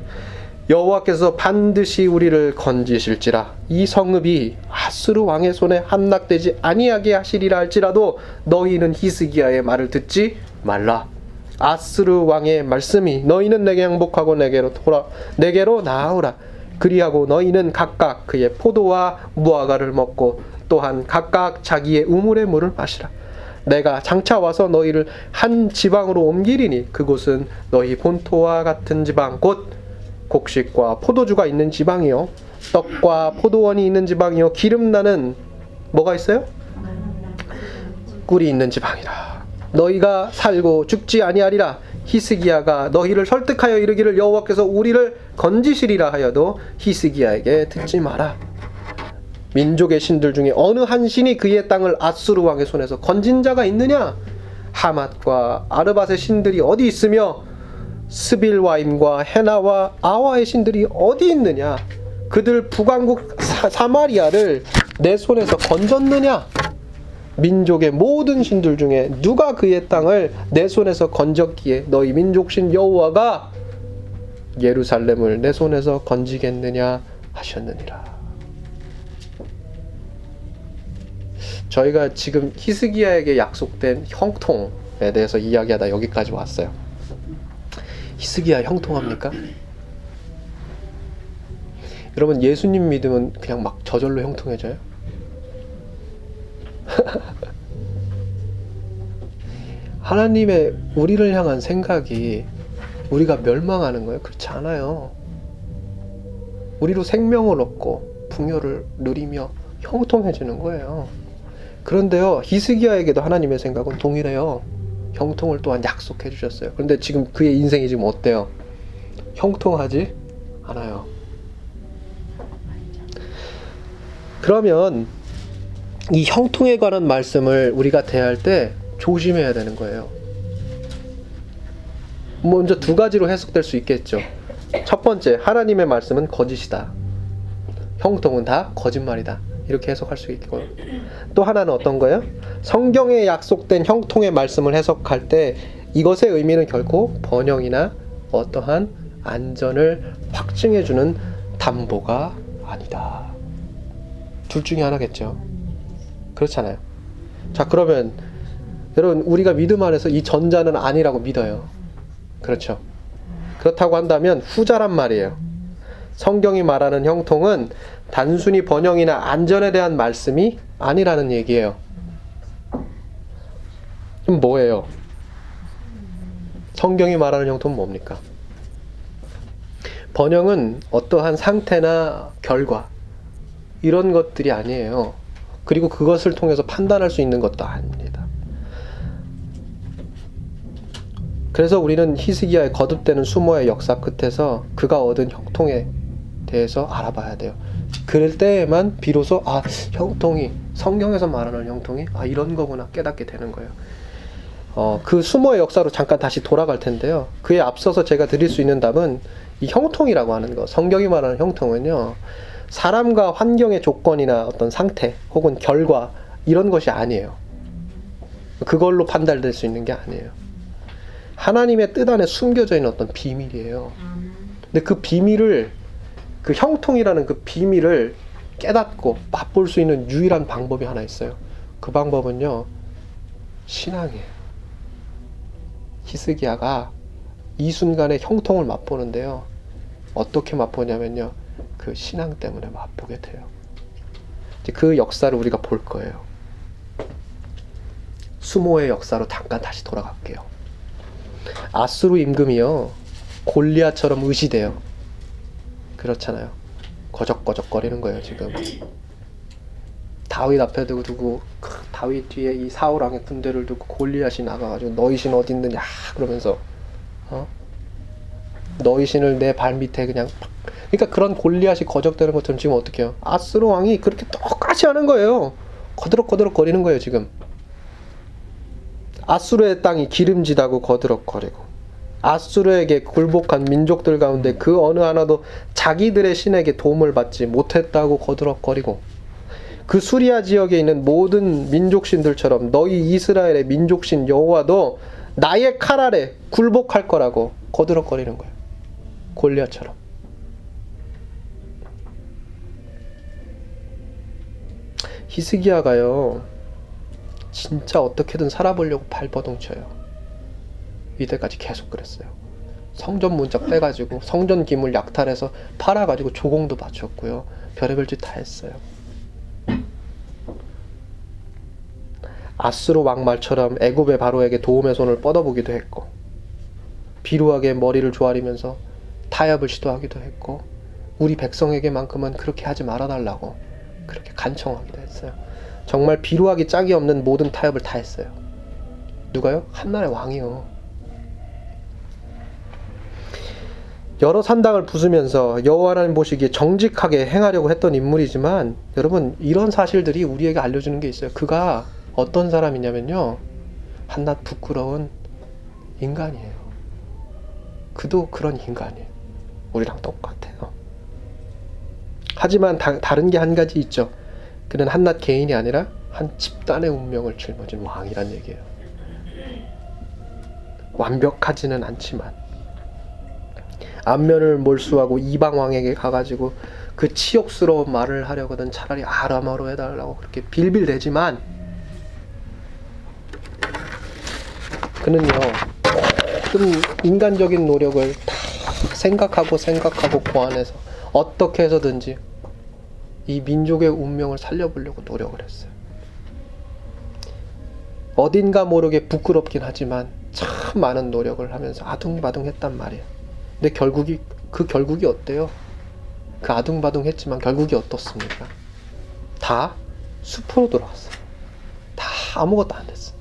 여호와께서 반드시 우리를 건지실지라 이 성읍이 아스르 왕의 손에 함락되지 아니하게 하시리라 할지라도 너희는 히스기야의 말을 듣지 말라. 아스르 왕의 말씀이 너희는 내게 항복하고 내게로 돌아 내게로 나아오라. 그리하고 너희는 각각 그의 포도와 무화과를 먹고 또한 각각 자기의 우물의 물을 마시라. 내가 장차 와서 너희를 한 지방으로 옮기리니 그곳은 너희 본토와 같은 지방 곧 곡식과 포도주가 있는 지방이요 떡과 포도원이 있는 지방이요 기름 나는 뭐가 있어요? 꿀이 있는 지방이라. 너희가 살고 죽지 아니하리라. 히스기야가 너희를 설득하여 이르기를 여호와께서 우리를 건지시리라 하여도 히스기야에게 듣지 마라. 민족의 신들 중에 어느 한 신이 그의 땅을 아수르 왕의 손에서 건진 자가 있느냐? 하맛과 아르밧의 신들이 어디 있으며 스빌와임과 헤나와 아와의 신들이 어디 있느냐? 그들 북왕국 사, 마리아를내 손에서 건졌느냐? 민족의 모든 신들 중에 누가 그의 땅을 내 손에서 건졌기에 너희 민족신 여호와가 예루살렘을 내 손에서 건지겠느냐 하셨느니라. 저희가 지금 히스기야에게 약속된 형통에 대해서 이야기하다 여기까지 왔어요. 히스기야 형통합니까? 여러분 예수님 믿으면 그냥 막 저절로 형통해져요? <laughs> 하나님의 우리를 향한 생각이 우리가 멸망하는 거예요? 그렇지 않아요. 우리로 생명을 얻고 풍요를 누리며 형통해지는 거예요. 그런데요, 히스기야에게도 하나님의 생각은 동일해요. 형통을 또한 약속해 주셨어요. 그런데 지금 그의 인생이 지금 어때요? 형통하지 않아요. 그러면 이 형통에 관한 말씀을 우리가 대할 때 조심해야 되는 거예요. 먼저 두 가지로 해석될 수 있겠죠. 첫 번째, 하나님의 말씀은 거짓이다. 형통은 다 거짓말이다. 이렇게 해석할 수 있고 또 하나는 어떤 거예요? 성경에 약속된 형통의 말씀을 해석할 때 이것의 의미는 결코 번영이나 어떠한 안전을 확증해 주는 담보가 아니다. 둘 중에 하나겠죠. 그렇잖아요. 자, 그러면 여러분, 우리가 믿음 안에서 이 전자는 아니라고 믿어요. 그렇죠. 그렇다고 한다면 후자란 말이에요. 성경이 말하는 형통은 단순히 번영이나 안전에 대한 말씀이 아니라는 얘기예요. 그럼 뭐예요? 성경이 말하는 형통은 뭡니까? 번영은 어떠한 상태나 결과 이런 것들이 아니에요. 그리고 그것을 통해서 판단할 수 있는 것도 아닙니다. 그래서 우리는 히스기야의 거듭되는 수모의 역사 끝에서 그가 얻은 형통에 대해서 알아봐야 돼요. 그럴 때에만 비로소 아 형통이 성경에서 말하는 형통이 아 이런 거구나 깨닫게 되는 거예요. 어, 그 수모의 역사로 잠깐 다시 돌아갈 텐데요. 그에 앞서서 제가 드릴 수 있는 답은 이 형통이라고 하는 거, 성경이 말하는 형통은요, 사람과 환경의 조건이나 어떤 상태 혹은 결과 이런 것이 아니에요. 그걸로 판단될 수 있는 게 아니에요. 하나님의 뜻 안에 숨겨져 있는 어떤 비밀이에요. 근데 그 비밀을 그 형통이라는 그 비밀을 깨닫고 맛볼 수 있는 유일한 방법이 하나 있어요. 그 방법은요, 신앙이에요. 히스기야가 이 순간에 형통을 맛보는데요. 어떻게 맛보냐면요. 그 신앙 때문에 맛보게 돼요. 그 역사를 우리가 볼 거예요. 수모의 역사로 잠깐 다시 돌아갈게요. 아수르 임금이요. 골리아처럼 의시돼요. 그렇잖아요. 거적거적거리는 거예요 지금. 다윗 앞에 두고 두고 다윗 뒤에 이 사울 왕의 군대를 두고 골리앗이 나가가지고 너희 신 어디 있느냐 그러면서 어? 너희 신을 내 발 밑에 그냥 그러니까 그런 골리앗이 거적되는 것처럼 지금 어떻게 해요? 아스로 왕이 그렇게 똑같이 하는 거예요. 거드럭거드럭 거리는 거예요 지금. 아수르의 땅이 기름지다고 거드럭거리고 아수르에게 굴복한 민족들 가운데 그 어느 하나도 자기들의 신에게 도움을 받지 못했다고 거드럭거리고 그 수리아 지역에 있는 모든 민족신들처럼 너희 이스라엘의 민족신 여호와도 나의 칼 아래 굴복할 거라고 거드럭거리는 거예요. 골리앗처럼. 히스기야가요. 진짜 어떻게든 살아보려고 발버둥 쳐요. 이때까지 계속 그랬어요. 성전 문짝 빼가지고 성전 기물 약탈해서 팔아가지고 조공도 바쳤고요. 별의별 짓 다 했어요. 아스로 왕말처럼 애굽의 바로에게 도움의 손을 뻗어보기도 했고 비루하게 머리를 조아리면서 타협을 시도하기도 했고 우리 백성에게만큼은 그렇게 하지 말아달라고 그렇게 간청하기도 했어요. 정말 비루하기 짝이 없는 모든 타협을 다 했어요. 누가요? 한나라의 왕이요. 여러 산당을 부수면서 여호와 하나님 보시기에 정직하게 행하려고 했던 인물이지만 여러분 이런 사실들이 우리에게 알려주는 게 있어요. 그가 어떤 사람이냐면요. 한낱 부끄러운 인간이에요. 그도 그런 인간이에요. 우리랑 똑같아요. 하지만 다, 다른 게 한 가지 있죠. 그는 한낱 개인이 아니라 한 집단의 운명을 짊어진 왕이란 얘기예요. 완벽하지는 않지만 안면을 몰수하고 이방 왕에게 가가지고 그 치욕스러운 말을 하려거든 차라리 아람어로 해달라고 그렇게 빌빌대지만 그는요 모든 인간적인 노력을 다 생각하고 생각하고 고안해서 어떻게 해서든지 이 민족의 운명을 살려보려고 노력을 했어요. 어딘가 모르게 부끄럽긴 하지만 참 많은 노력을 하면서 아둥바둥 했단 말이에요. 근데 결국이 그 결국이 어때요? 그 아둥바둥했지만 결국이 어떻습니까? 다 숲으로 돌아왔어요. 다 아무것도 안 됐어.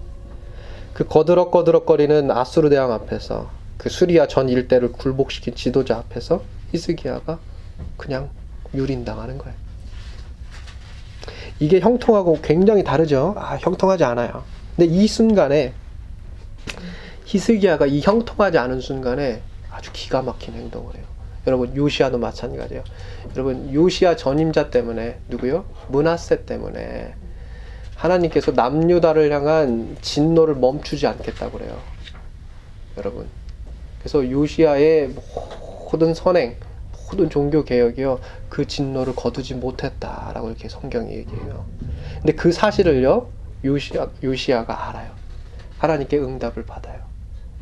그 거드럭거드럭거리는 아수르 대왕 앞에서 그 수리아 전 일대를 굴복시킨 지도자 앞에서 히스기야가 그냥 유린당하는 거예요. 이게 형통하고 굉장히 다르죠. 아, 형통하지 않아요. 근데 이 순간에 히스기야가 이 형통하지 않은 순간에 아주 기가 막힌 행동을 해요. 여러분 요시아도 마찬가지예요. 여러분 요시아 전임자 때문에 누구요? 문하세 때문에 하나님께서 남유다를 향한 진노를 멈추지 않겠다고 그래요. 여러분. 그래서 요시아의 모든 선행, 모든 종교 개혁이요. 그 진노를 거두지 못했다라고 이렇게 성경이 얘기해요. 근데 그 사실을요. 요시아 요시아가 알아요. 하나님께 응답을 받아요.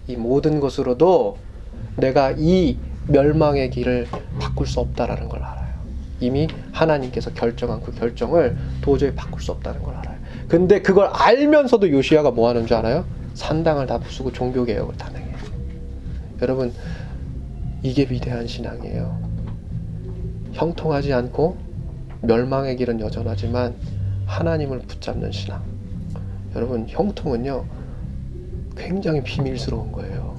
이 모든 것으로도 내가 이 멸망의 길을 바꿀 수 없다라는 걸 알아요. 이미 하나님께서 결정한 그 결정을 도저히 바꿀 수 없다는 걸 알아요. 근데 그걸 알면서도 요시아가 뭐 하는 줄 알아요? 산당을 다 부수고 종교 개혁을 단행해요. 여러분 이게 위대한 신앙이에요. 형통하지 않고 멸망의 길은 여전하지만 하나님을 붙잡는 신앙. 여러분, 형통은요, 굉장히 비밀스러운 거예요.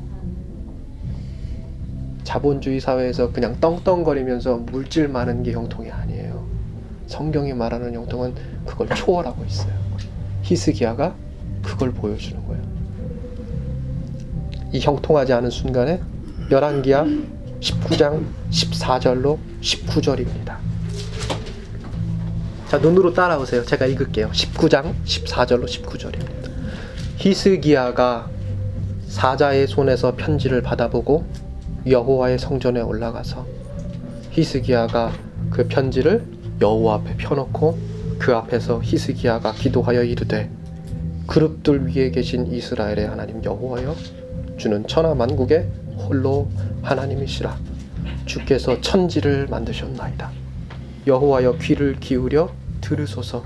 자본주의 사회에서 그냥 떵떵거리면서 물질 많은 게 형통이 아니에요. 성경이 말하는 형통은 그걸 초월하고 있어요. 히스기야가 그걸 보여주는 거예요. 이 형통하지 않은 순간에 열왕기야 19장 14절로 19절입니다. 자, 눈으로 따라오세요. 제가 읽을게요. 19장 14절로 19절입니다. 히스기야가 사자의 손에서 편지를 받아보고 여호와의 성전에 올라가서 히스기야가 그 편지를 여호와 앞에 펴놓고 그 앞에서 히스기야가 기도하여 이르되 그룹들 위에 계신 이스라엘의 하나님 여호와여 주는 천하 만국의 홀로 하나님이시라. 주께서 천지를 만드셨나이다. 여호와여 귀를 기울여 들으소서.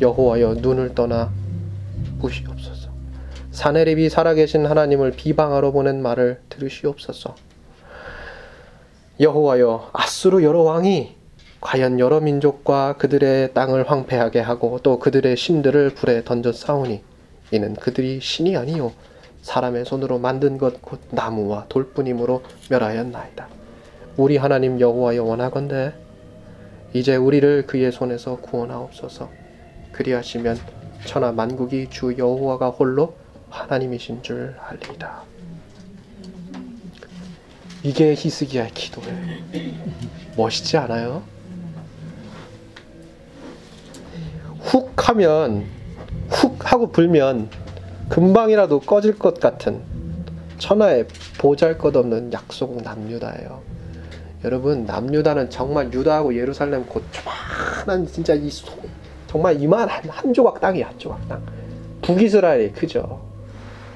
여호와여 눈을 떠나 보시옵소서. 사내립이 살아계신 하나님을 비방하러 보낸 말을 들으시옵소서 여호와여 아수르 여러 왕이 과연 여러 민족과 그들의 땅을 황폐하게 하고 또 그들의 신들을 불에 던져 싸우니 이는 그들이 신이 아니요 사람의 손으로 만든 것 곧 나무와 돌뿐이므로 멸하였나이다. 우리 하나님 여호와여 원하건대 이제 우리를 그의 손에서 구원하옵소서. 그리하시면 천하 만국이 주 여호와가 홀로 하나님이신 줄 알리이다. 이게 히스기야의 기도예요. 멋있지 않아요? 훅 하면 훅 하고 불면 금방이라도 꺼질 것 같은 천하의 보잘것없는 약속 남유다예요. 여러분 남유다는 정말 유다하고 예루살렘 곧 조만한 진짜 이 소, 정말 이만한 한 조각 땅이야 한 조각 땅. 북이스라엘이 크죠.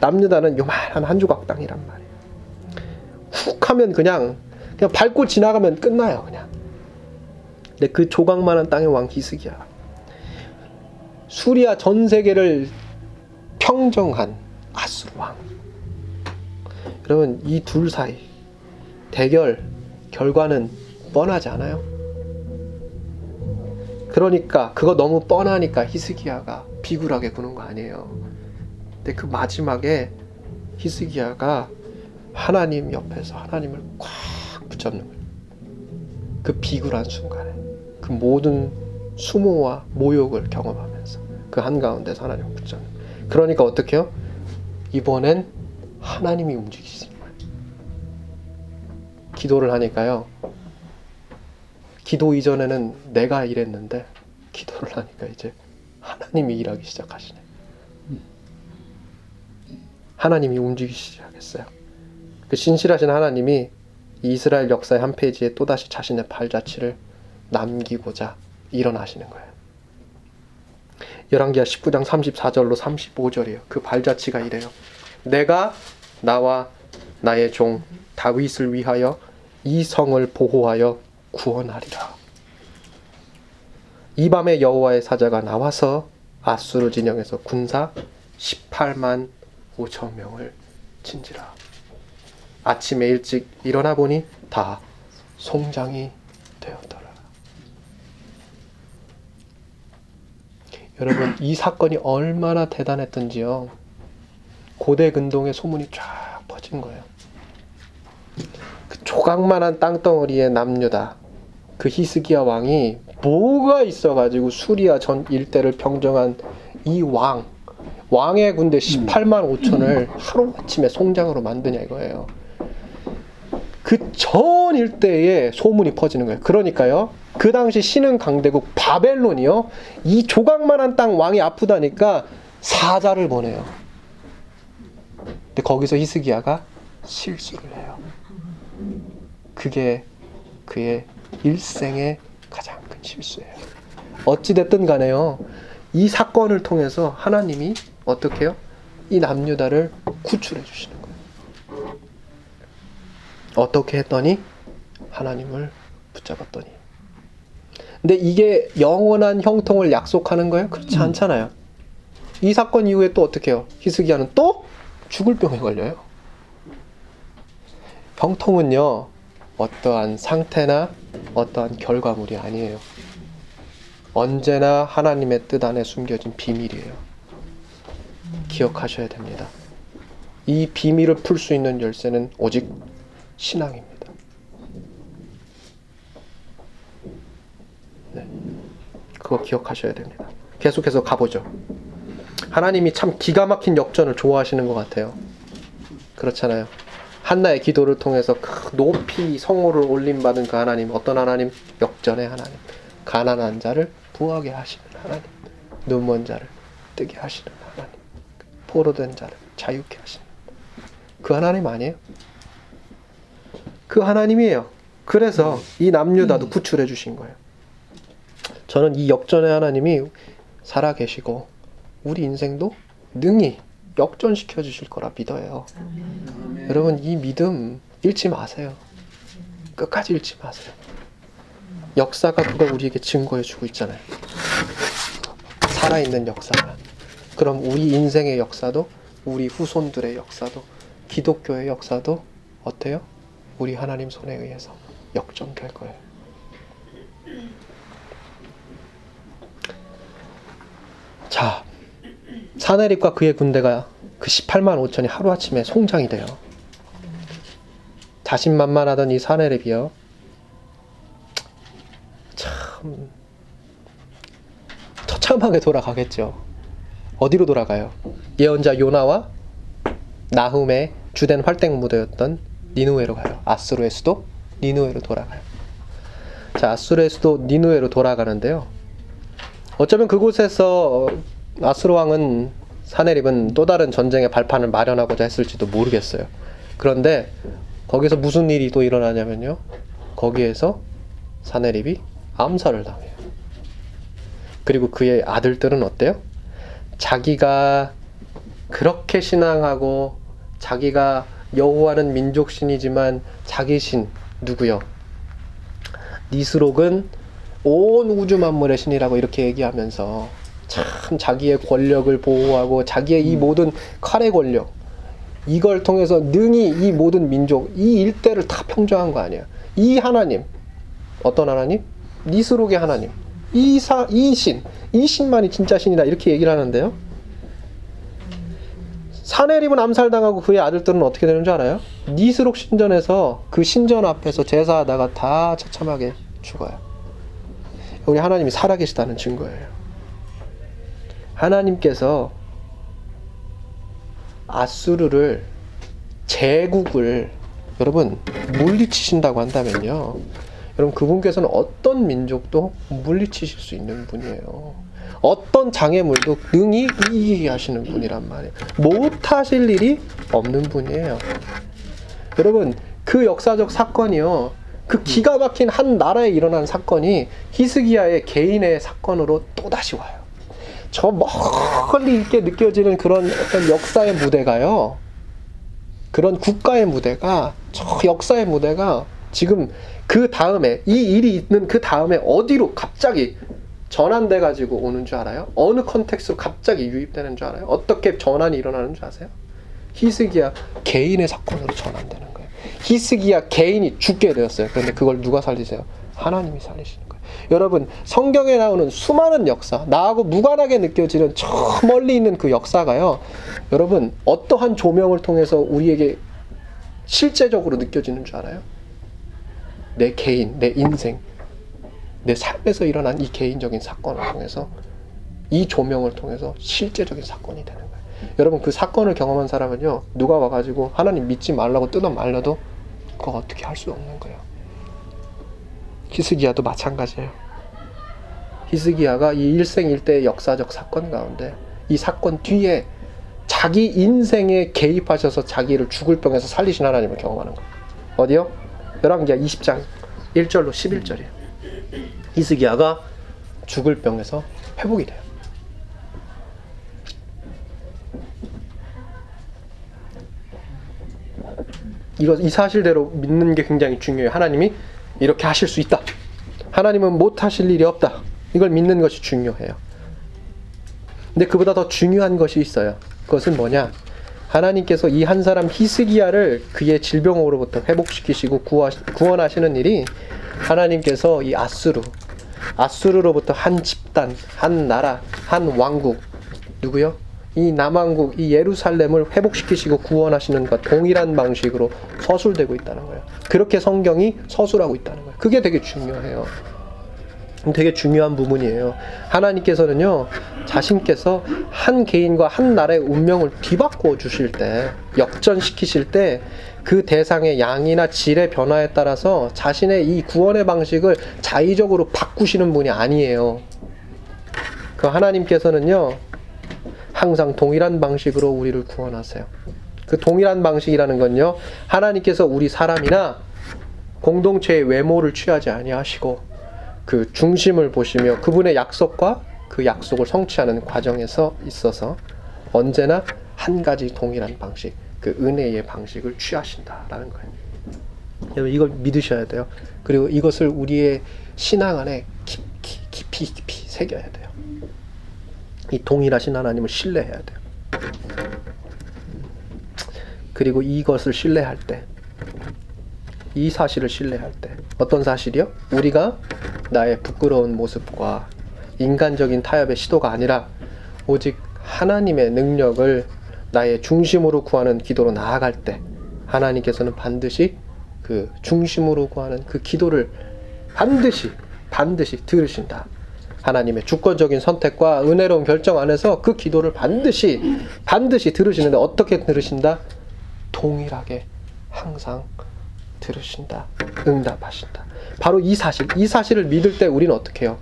남유다는 요만한 한 조각 땅이란 말이에요. 훅 하면 그냥 그냥 밟고 지나가면 끝나요 그냥. 근데 그 조각만한 땅의 왕 히스기야. 수리아 전 세계를 평정한 아수르 왕. 여러분 이 둘 사이 대결 결과는 뻔하지 않아요? 그러니까 그거 너무 뻔하니까 히스기야가 비굴하게 구는 거 아니에요. 근데 그 마지막에 히스기야가 하나님 옆에서 하나님을 꽉 붙잡는 거예요. 그 비굴한 순간에 그 모든 수모와 모욕을 경험하면서 그 한가운데서 하나님을 붙잡는. 그러니까 어떻게 해요? 이번엔 하나님이 움직이시는 거예요. 기도를 하니까요. 기도 이전에는 내가 일했는데 기도를 하니까 이제 하나님이 일하기 시작하시네. 하나님이 움직이기 시작했어요. 그 신실하신 하나님이 이스라엘 역사의 한 페이지에 또다시 자신의 발자취를 남기고자 일어나시는 거예요. 열왕기하 19장 34절로 35절이에요. 그 발자취가 이래요. 내가 나와 나의 종 다윗을 위하여 이 성을 보호하여 구원하리라. 이 밤에 여호와의 사자가 나와서 아수르 진영에서 군사 18만 5천 명을 친지라. 아침에 일찍 일어나 보니 다 송장이 되었더라. 여러분 이 사건이 얼마나 대단했던지요. 고대 근동의 소문이 쫙 퍼진 거예요. 그 조각만한 땅덩어리의 남유다. 그 히스기야 왕이 뭐가 있어가지고 수리아 전 일대를 평정한 이 왕, 왕의 군대 18만 5천을 하루아침에 송장으로 만드냐 이거예요. 그 전 일대에 소문이 퍼지는 거예요. 그러니까요. 그 당시 신흥 강대국 바벨론이요. 이 조각만한 땅 왕이 아프다니까 사자를 보내요. 근데 거기서 히스기야가 실수를 해요. 그게 그의 일생의 가장 큰 실수예요. 어찌됐든 간에요. 이 사건을 통해서 하나님이 어떻게 해요? 이 남유다를 구출해 주시는. 어떻게 했더니 하나님을 붙잡았더니 근데 이게 영원한 형통을 약속하는 거예요? 그렇지 않잖아요. 이 사건 이후에 또 어떻게 해요? 히스기야는 또 죽을 병에 걸려요. 병통은요, 어떠한 상태나 어떠한 결과물이 아니에요. 언제나 하나님의 뜻 안에 숨겨진 비밀이에요. 기억하셔야 됩니다. 이 비밀을 풀 수 있는 열쇠는 오직 신앙입니다. 네. 그거 기억하셔야 됩니다. 계속해서 가보죠. 하나님이 참 기가 막힌 역전을 좋아하시는 것 같아요. 그렇잖아요. 한나의 기도를 통해서 높이 성호를 올림받은 그 하나님, 어떤 하나님? 역전의 하나님. 가난한 자를 부하게 하시는 하나님. 눈먼 자를 뜨게 하시는 하나님. 포로된 자를 자유케 하시는 그 하나님 아니에요? 그 하나님이에요. 그래서 이 남유다도 구출해 주신 거예요. 저는 이 역전의 하나님이 살아 계시고 우리 인생도 능히 역전시켜 주실 거라 믿어요. 아멘. 여러분 이 믿음 잃지 마세요. 끝까지 잃지 마세요. 역사가 그걸 우리에게 증거해 주고 있잖아요. 살아있는 역사가. 그럼 우리 인생의 역사도 우리 후손들의 역사도 기독교의 역사도 어때요? 우리 하나님 손에 의해서 역전될 거예요. 자, 사내립과 그의 군대가 그 18만 5천이 하루아침에 송장이 돼요. 자신만만하던 이 사내립이요. 참, 처참하게 돌아가겠죠. 어디로 돌아가요? 예언자 요나와 나훔의 주된 활동 무대였던 니누에로 가요. 아수르의 수도 니누에로 돌아가요. 자, 아수르의 수도 니누에로 돌아가는데요. 어쩌면 그곳에서 아수르 왕은 사내립은 또 다른 전쟁의 발판을 마련하고자 했을지도 모르겠어요. 그런데 거기서 무슨 일이 또 일어나냐면요. 거기에서 사내립이 암살을 당해요. 그리고 그의 아들들은 어때요? 자기가 그렇게 신앙하고 자기가 여호와는 민족 신이지만 자기 신 누구요? 니스록은 온 우주 만물의 신이라고 이렇게 얘기하면서 참 자기의 권력을 보호하고 자기의 이 음. 모든 칼의 권력 이걸 통해서 능히 이 모든 민족 이 일대를 다 평정한 거 아니야. 이 하나님 어떤 하나님? 니스록의 하나님. 이사 이 신, 이 신만이 진짜 신이다 이렇게 얘기를 하는데요. 사내립은 암살당하고 그의 아들들은 어떻게 되는 줄 알아요? 니스록 신전에서 그 신전 앞에서 제사하다가 다 처참하게 죽어요. 우리 하나님이 살아계시다는 증거예요. 하나님께서 아수르를 제국을 여러분 물리치신다고 한다면요. 여러분 그분께서는 어떤 민족도 물리치실 수 있는 분이에요. 어떤 장애물도 능히 이기게 하시는 분이란 말이에요. 못하실 일이 없는 분이에요. 여러분 그 역사적 사건이요. 그 기가 막힌 한 나라에 일어난 사건이 히스기야의 개인의 사건으로 또다시 와요. 저 멀리 있게 느껴지는 그런 어떤 역사의 무대가요. 그런 국가의 무대가 저 역사의 무대가 지금 그 다음에 이 일이 있는 그 다음에 어디로 갑자기 전환돼 가지고 오는 줄 알아요? 어느 컨텍스로 갑자기 유입되는 줄 알아요? 어떻게 전환이 일어나는 줄 아세요? 히스기야 개인의 사건으로 전환되는 거예요. 히스기야 개인이 죽게 되었어요. 그런데 그걸 누가 살리세요? 하나님이 살리시는 거예요. 여러분 성경에 나오는 수많은 역사 나하고 무관하게 느껴지는 저 멀리 있는 그 역사가요. 여러분 어떠한 조명을 통해서 우리에게 실제적으로 느껴지는 줄 알아요? 내 개인, 내 인생, 내 삶에서 일어난 이 개인적인 사건을 통해서 이 조명을 통해서 실제적인 사건이 되는 거예요. 여러분 그 사건을 경험한 사람은요 누가 와가지고 하나님 믿지 말라고 뜯어 말려도 그거 어떻게 할 수 없는 거예요. 히스기야도 마찬가지예요. 히스기야가 이 일생일대의 역사적 사건 가운데 이 사건 뒤에 자기 인생에 개입하셔서 자기를 죽을 병에서 살리신 하나님을 경험하는 거예요. 어디요? 열왕기하 20장 1절로 11절이에요. 히스기야가 죽을 병에서 회복이 돼요. 이거 이 사실대로 믿는 게 굉장히 중요해요. 하나님이 이렇게 하실 수 있다. 하나님은 못 하실 일이 없다. 이걸 믿는 것이 중요해요. 근데 그보다 더 중요한 것이 있어요. 그것은 뭐냐? 하나님께서 이 한 사람 히스기야를 그의 질병으로부터 회복시키시고 구원하시는 일이 하나님께서 이 아수르 아수르로부터 한 집단, 한 나라, 한 왕국 누구요? 이 남왕국, 이 예루살렘을 회복시키시고 구원하시는 것 동일한 방식으로 서술되고 있다는 거예요. 그렇게 성경이 서술하고 있다는 거예요. 그게 되게 중요해요. 되게 중요한 부분이에요. 하나님께서는요, 자신께서 한 개인과 한 나라의 운명을 뒤바꿔 주실 때, 역전시키실 때, 그 대상의 양이나 질의 변화에 따라서 자신의 이 구원의 방식을 자의적으로 바꾸시는 분이 아니에요. 그 하나님께서는요, 항상 동일한 방식으로 우리를 구원하세요. 그 동일한 방식이라는 건요, 하나님께서 우리 사람이나 공동체의 외모를 취하지 아니하시고 그 중심을 보시며 그분의 약속과 그 약속을 성취하는 과정에서 있어서 언제나 한 가지 동일한 방식, 그 은혜의 방식을 취하신다라는 거예요. 여러분 이걸 믿으셔야 돼요. 그리고 이것을 우리의 신앙 안에 깊이 깊이 깊이 새겨야 돼요. 이 동일하신 하나님을 신뢰해야 돼요. 그리고 이것을 신뢰할 때, 이 사실을 신뢰할 때, 어떤 사실이요? 우리가 나의 부끄러운 모습과 인간적인 타협의 시도가 아니라 오직 하나님의 능력을 나의 중심으로 구하는 기도로 나아갈 때 하나님께서는 반드시 그 중심으로 구하는 그 기도를 반드시 반드시 들으신다. 하나님의 주권적인 선택과 은혜로운 결정 안에서 그 기도를 반드시 반드시 들으시는데 어떻게 들으신다? 동일하게 항상 들으신다. 응답하신다. 바로 이 사실, 이 사실을 믿을 때 우리는 어떻게 해요?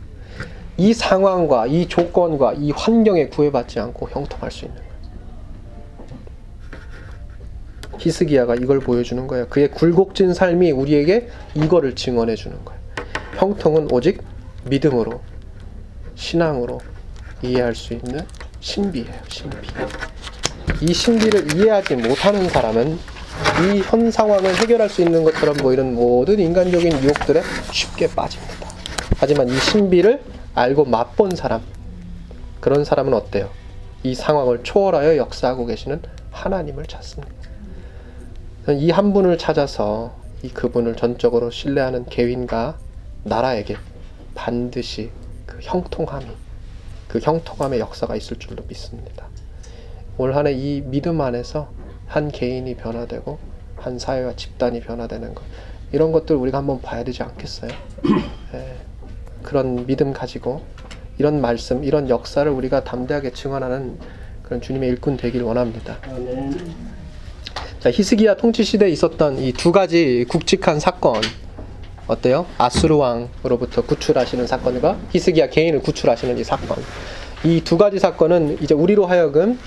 이 상황과 이 조건과 이 환경에 구애받지 않고 형통할 수 있는 히스기야가 이걸 보여주는 거예요. 그의 굴곡진 삶이 우리에게 이거를 증언해 주는 거예요. 형통은 오직 믿음으로, 신앙으로 이해할 수 있는 신비예요. 신비. 이 신비를 이해하지 못하는 사람은 이 현 상황을 해결할 수 있는 것처럼 보이는 모든 인간적인 유혹들에 쉽게 빠집니다. 하지만 이 신비를 알고 맛본 사람, 그런 사람은 어때요? 이 상황을 초월하여 역사하고 계시는 하나님을 찾습니다. 이 한 분을 찾아서 이 그분을 전적으로 신뢰하는 개인과 나라에게 반드시 그 형통함이, 그 형통함의 역사가 있을 줄로 믿습니다. 올 한해 이 믿음 안에서 한 개인이 변화되고 한 사회와 집단이 변화되는 것 이런 것들 우리가 한번 봐야 되지 않겠어요? <clears throat> 예. 그런 믿음 가지고 이런 말씀, 이런 역사를 우리가 담대하게 증언하는 그런 주님의 일꾼 되길 원합니다. 자, 히스기야 통치 시대에 있었던 이 두 가지 굵직한 사건 어때요? 아수르 왕으로부터 구출하시는 사건과 히스기야 개인을 구출하시는 이 사건. 이 두 가지 사건은 이제 우리로 하여금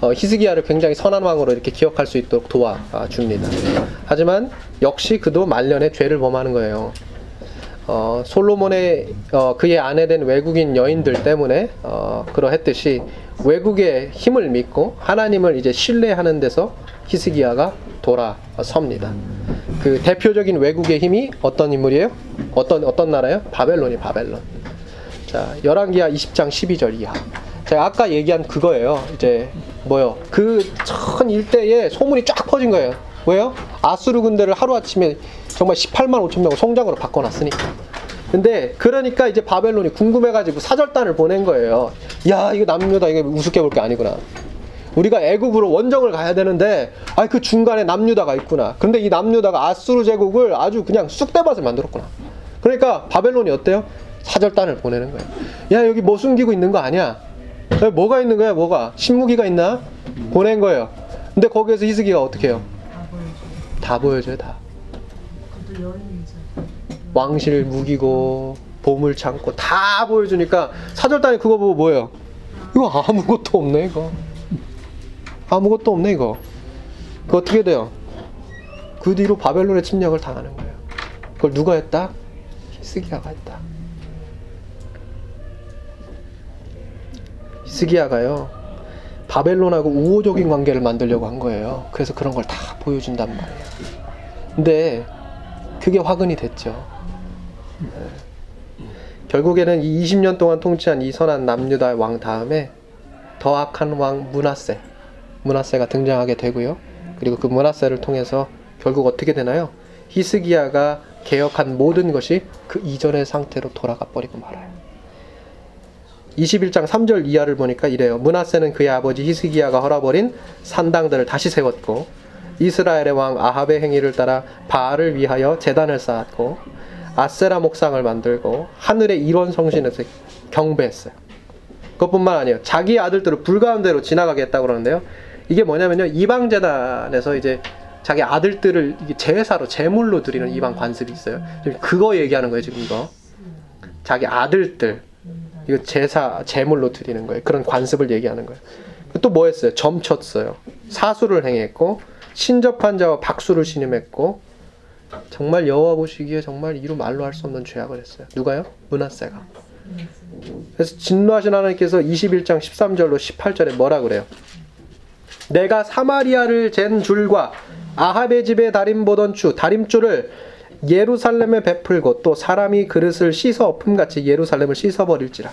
어, 히스기야를 굉장히 선한 왕으로 이렇게 기억할 수 있도록 도와줍니다. 하지만 역시 그도 말년에 죄를 범하는 거예요. 어, 솔로몬의 어, 그의 아내 된 외국인 여인들 때문에 어, 그러했듯이 외국의 힘을 믿고 하나님을 이제 신뢰하는 데서 히스기야가 돌아섭니다. 그 대표적인 외국의 힘이 어떤 인물이에요? 어떤 어떤 나라요? 바벨론이 바벨론. 자, 열왕기하 20장 12절 이하. 제가 아까 얘기한 그거예요. 이제 뭐요? 그전 일대에 소문이 쫙 퍼진 거예요. 왜요? 아수르 군대를 하루아침에 정말 18만 5천 명을 송장으로 바꿔놨으니까. 근데 그러니까 이제 바벨론이 궁금해가지고 사절단을 보낸 거예요. 야 이거 남유다 이게 우습게 볼 게 아니구나. 우리가 애국으로 원정을 가야 되는데 아 그 중간에 남유다가 있구나. 근데 이 남유다가 아수르 제국을 아주 그냥 쑥대밭을 만들었구나. 그러니까 바벨론이 어때요? 사절단을 보내는 거예요. 야 여기 뭐 숨기고 있는 거 아니야? 뭐가 있는 거야 뭐가? 신무기가 있나? 보낸 거예요. 근데 거기에서 히스기가 어떻게 해요? 다 보여줘요 다. 왕실 무기고 보물 창고 다 보여주니까 사절단이 그거 보고 뭐예요? 이거 아무것도 없네 이거. 아무것도 없네 이거. 그 어떻게 돼요? 그 뒤로 바벨론의 침략을 당하는 거예요. 그걸 누가 했다? 히스기야가 했다. 히스기야가요. 바벨론하고 우호적인 관계를 만들려고 한 거예요. 그래서 그런 걸 다 보여준단 말이에요. 근데 그게 화근이 됐죠. 네. 결국에는 이 20년 동안 통치한 이 선한 남유다 왕 다음에 더 악한 왕 문하세, 문하세가 등장하게 되고요. 그리고 그 문하세를 통해서 결국 어떻게 되나요? 히스기야가 개혁한 모든 것이 그 이전의 상태로 돌아가 버리고 말아요. 21장 3절 이하를 보니까 이래요. 문하세는 그의 아버지 히스기야가 헐어버린 산당들을 다시 세웠고 이스라엘의 왕 아합의 행위를 따라 바알을 위하여 재단을 쌓았고 아세라 목상을 만들고 하늘의 일원 성신에서 경배했어요. 그것뿐만 아니에요. 자기 아들들을 불가운데로 지나가게 했다고 그러는데요. 이게 뭐냐면요. 이방 재단에서 이제 자기 아들들을 제사로 제물로 드리는 이방 관습이 있어요. 그거 얘기하는 거예요, 지금 이거. 자기 아들들 이거 제사 제물로 드리는 거예요. 그런 관습을 얘기하는 거예요. 또 뭐 했어요? 점쳤어요. 사수를 행했고 신접한 자와 박수를 신음했고 정말 여호와 보시기에 정말 이루 말로 할 수 없는 죄악을 했어요. 누가요? 문하세가. 그래서 진노하신 하나님께서 21장 13절로 18절에 뭐라 그래요? 내가 사마리아를 잰 줄과 아합의 집에 다림 보던 추 다림줄을 예루살렘에 베풀고 또 사람이 그릇을 씻어 엎음같이 예루살렘을 씻어 버릴지라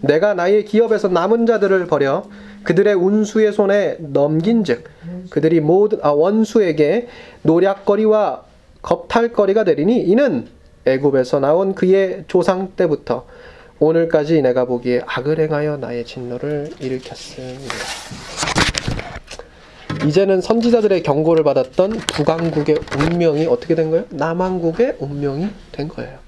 내가 나의 기업에서 남은 자들을 버려 그들의 운수의 손에 넘긴즉 그들이 모든 아, 원수에게 노략거리와 겁탈거리가 되리니 이는 애굽에서 나온 그의 조상 때부터 오늘까지 내가 보기에 악을 행하여 나의 진노를 일으켰습니다. 이제는 선지자들의 경고를 받았던 북왕국의 운명이 어떻게 된 거예요? 남왕국의 운명이 된 거예요.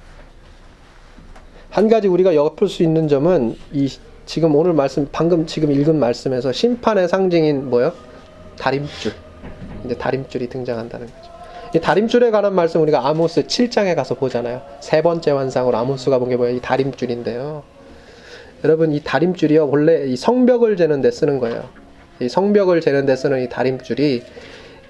한 가지 우리가 엿볼 수 있는 점은 이 지금 오늘 말씀 방금 지금 읽은 말씀에서 심판의 상징인 뭐요? 다림줄. 이제 다림줄이 등장한다는 거죠. 이 다림줄에 관한 말씀 우리가 아모스 7장에 가서 보잖아요. 세 번째 환상으로 아모스가 본 게 뭐예요? 이 다림줄인데요. 여러분 이 다림줄이요 원래 이 성벽을 재는 데 쓰는 거예요. 이 성벽을 재는 데 쓰는 이 다림줄이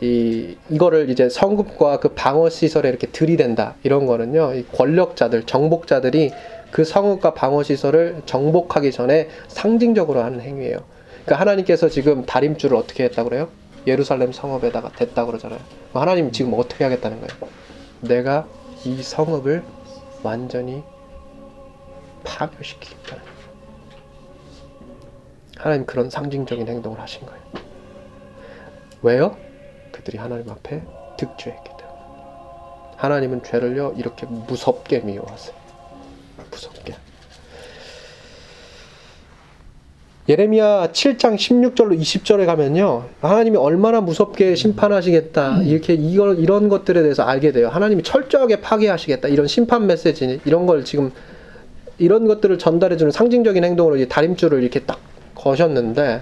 이 이거를 이제 성급과 그 방어 시설에 이렇게 들이댄다 이런 거는요 이 권력자들 정복자들이 그 성읍과 방어 시설을 정복하기 전에 상징적으로 하는 행위예요. 그러니까 하나님께서 지금 다림줄을 어떻게 했다 그래요? 예루살렘 성읍에다가 댔다 그러잖아요. 하나님 지금 어떻게 하겠다는 거예요? 내가 이 성읍을 완전히 파멸시키겠다는. 하나님 그런 상징적인 행동을 하신 거예요. 왜요? 그들이 하나님 앞에 득죄했기 때문에. 하나님은 죄를요 이렇게 무섭게 미워하세요. 무섭게. 예레미야 7장 16절로 20절에 가면요. 하나님이 얼마나 무섭게 심판하시겠다. 이렇게 이걸 이런 것들에 대해서 알게 돼요. 하나님이 철저하게 파괴하시겠다. 이런 심판 메시지 이런 걸 지금 이런 것들을 전달해 주는 상징적인 행동으로 이제 다림줄을 이렇게 딱 거셨는데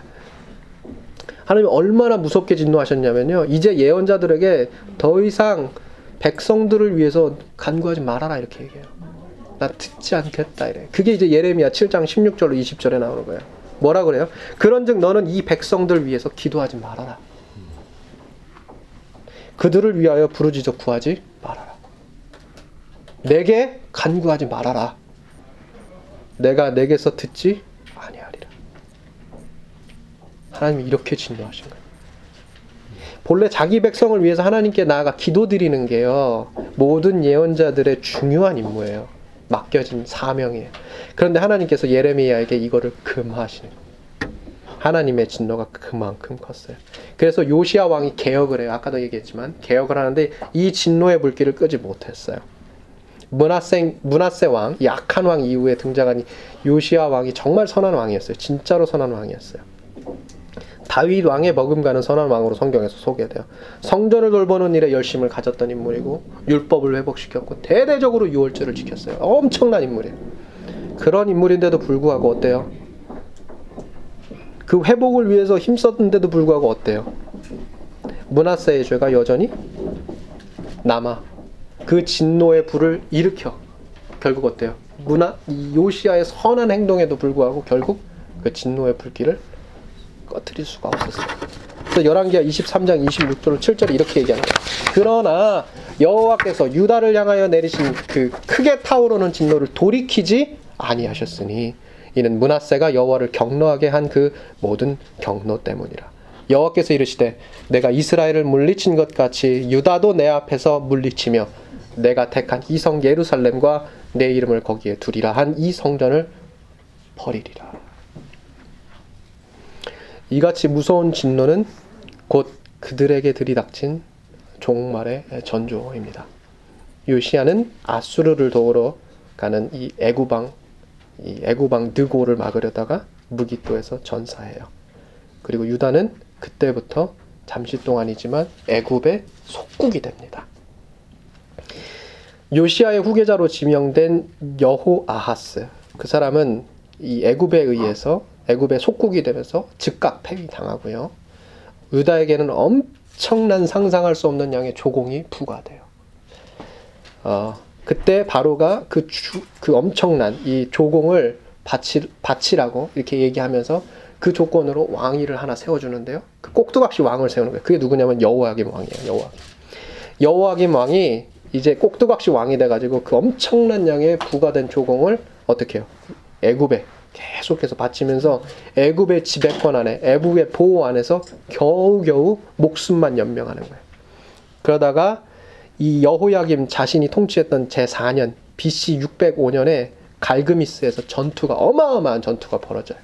하나님이 얼마나 무섭게 진노하셨냐면요. 이제 예언자들에게 더 이상 백성들을 위해서 간구하지 말아라 이렇게 얘기해요. 나 듣지 않겠다 이래. 그게 이제 예레미야 7장 16절로 20절에 나오는 거예요. 뭐라 그래요? 그런즉 너는 이 백성들 위해서 기도하지 말아라. 그들을 위하여 부르짖어 구하지 말아라. 내게 간구하지 말아라. 내가 내게서 듣지 아니하리라. 하나님이 이렇게 진노하신 거예요. 본래 자기 백성을 위해서 하나님께 나아가 기도드리는 게요. 모든 예언자들의 중요한 임무예요. 맡겨진 사명이에요. 그런데 하나님께서 예레미야에게 이거를 금하시는 하나님의 진노가 그만큼 컸어요. 그래서 요시아 왕이 개혁을 해요. 아까도 얘기했지만 개혁을 하는데 이 진노의 불길을 끄지 못했어요. 문하세 문하세 왕, 약한 왕 이후에 등장한 요시아 왕이 정말 선한 왕이었어요. 진짜로 선한 왕이었어요. 다윗 왕의 버금가는 선한 왕으로 성경에서 소개돼요. 성전을 돌보는 일에 열심을 가졌던 인물이고 율법을 회복시켰고 대대적으로 유월절을 지켰어요. 엄청난 인물이에요. 그런 인물인데도 불구하고 어때요? 그 회복을 위해서 힘썼는데도 불구하고 어때요? 문하세의 죄가 여전히 남아 그 진노의 불을 일으켜 결국 어때요? 문하 요시아의 선한 행동에도 불구하고 결국 그 진노의 불길을 꺼뜨릴 수가 없었어요. 그래서 열왕기하 23장 26절 7절에 이렇게 얘기합니다. 그러나 여호와께서 유다를 향하여 내리신 그 크게 타오르는 진노를 돌이키지 아니하셨으니 이는 문하세가 여호와를 경노하게 한 그 모든 경노 때문이라. 여호와께서 이르시되 내가 이스라엘을 물리친 것 같이 유다도 내 앞에서 물리치며 내가 택한 이 성 예루살렘과 내 이름을 거기에 두리라 한 이 성전을 버리리라. 이같이 무서운 진노는 곧 그들에게 들이닥친 종말의 전조입니다. 요시아는 아수르를 도우러 가는 이 애구방 이 애구방 느고를 막으려다가 무기토에서 전사해요. 그리고 유다는 그때부터 잠시 동안이지만 애굽의 속국이 됩니다. 요시아의 후계자로 지명된 여호 아하스 그 사람은 이 애굽에 의해서 애굽의 속국이 되면서 즉각 폐위당하고요. 유다에게는 엄청난 상상할 수 없는 양의 조공이 부과돼요. 어, 그때 바로가 그, 주, 그 엄청난 이 조공을 바치, 바치라고 이렇게 얘기하면서 그 조건으로 왕위를 하나 세워주는데요. 그 꼭두각시 왕을 세우는 거예요. 그게 누구냐면 여호와김 왕이에요. 여호와김. 여호와김 왕이 이제 꼭두각시 왕이 돼가지고 그 엄청난 양의 부과된 조공을 어떻게 해요? 애굽에 계속해서 바치면서 애굽의 지배권 안에 애굽의 보호 안에서 겨우겨우 목숨만 연명하는 거예요. 그러다가 이 여호야김 자신이 통치했던 제4년 BC 605년에 갈그미스에서 전투가 어마어마한 전투가 벌어져요.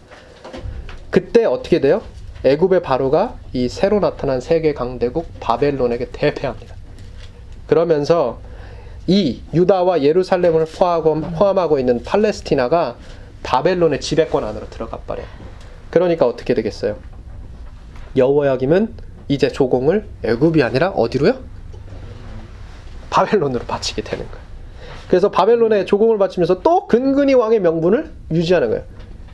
그때 어떻게 돼요? 애굽의 바로가 이 새로 나타난 세계 강대국 바벨론에게 대패합니다. 그러면서 이 유다와 예루살렘을 포함하고, 있는 팔레스티나가 바벨론의 지배권 안으로 들어가 버려요. 그러니까 어떻게 되겠어요? 여호야김은 이제 조공을 애굽이 아니라 어디로요? 바벨론으로 바치게 되는 거예요. 그래서 바벨론에 조공을 바치면서 또 근근히 왕의 명분을 유지하는 거예요.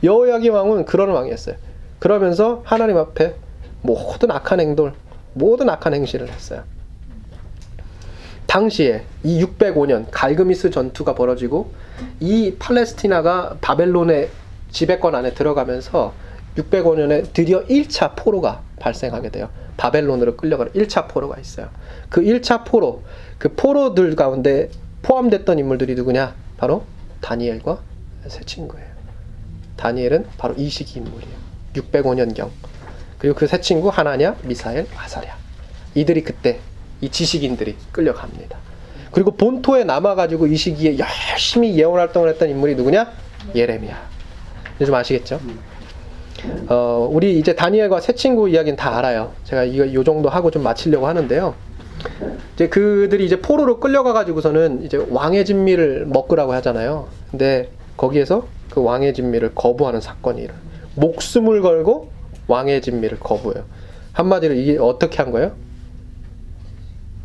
여호야김 왕은 그런 왕이었어요. 그러면서 하나님 앞에 모든 악한 행동, 모든 악한 행실을 했어요. 당시에 이 605년 갈그미스 전투가 벌어지고 이 팔레스티나가 바벨론의 지배권 안에 들어가면서 605년에 드디어 1차 포로가 발생하게 돼요. 바벨론으로 끌려가는 1차 포로가 있어요. 그 1차 포로, 그 포로들 가운데 포함됐던 인물들이 누구냐? 바로 다니엘과 세 친구예요. 다니엘은 바로 이 시기 인물이에요. 605년경. 그리고 그 세 친구 하나냐, 미사엘, 아사랴. 이들이 그때 이 지식인들이 끌려갑니다. 그리고 본토에 남아가지고 이 시기에 열심히 예언 활동을 했던 인물이 누구냐? 예레미야. 좀 아시겠죠? 어, 우리 이제 다니엘과 새 친구 이야기는 다 알아요. 제가 이거 요 정도 하고 좀 마치려고 하는데요. 이제 그들이 이제 포로로 끌려가 가지고서는 이제 왕의 진미를 먹으라고 하잖아요. 근데 거기에서 그 왕의 진미를 거부하는 사건이 일어. 목숨을 걸고 왕의 진미를 거부해요. 한마디로 이게 어떻게 한 거예요?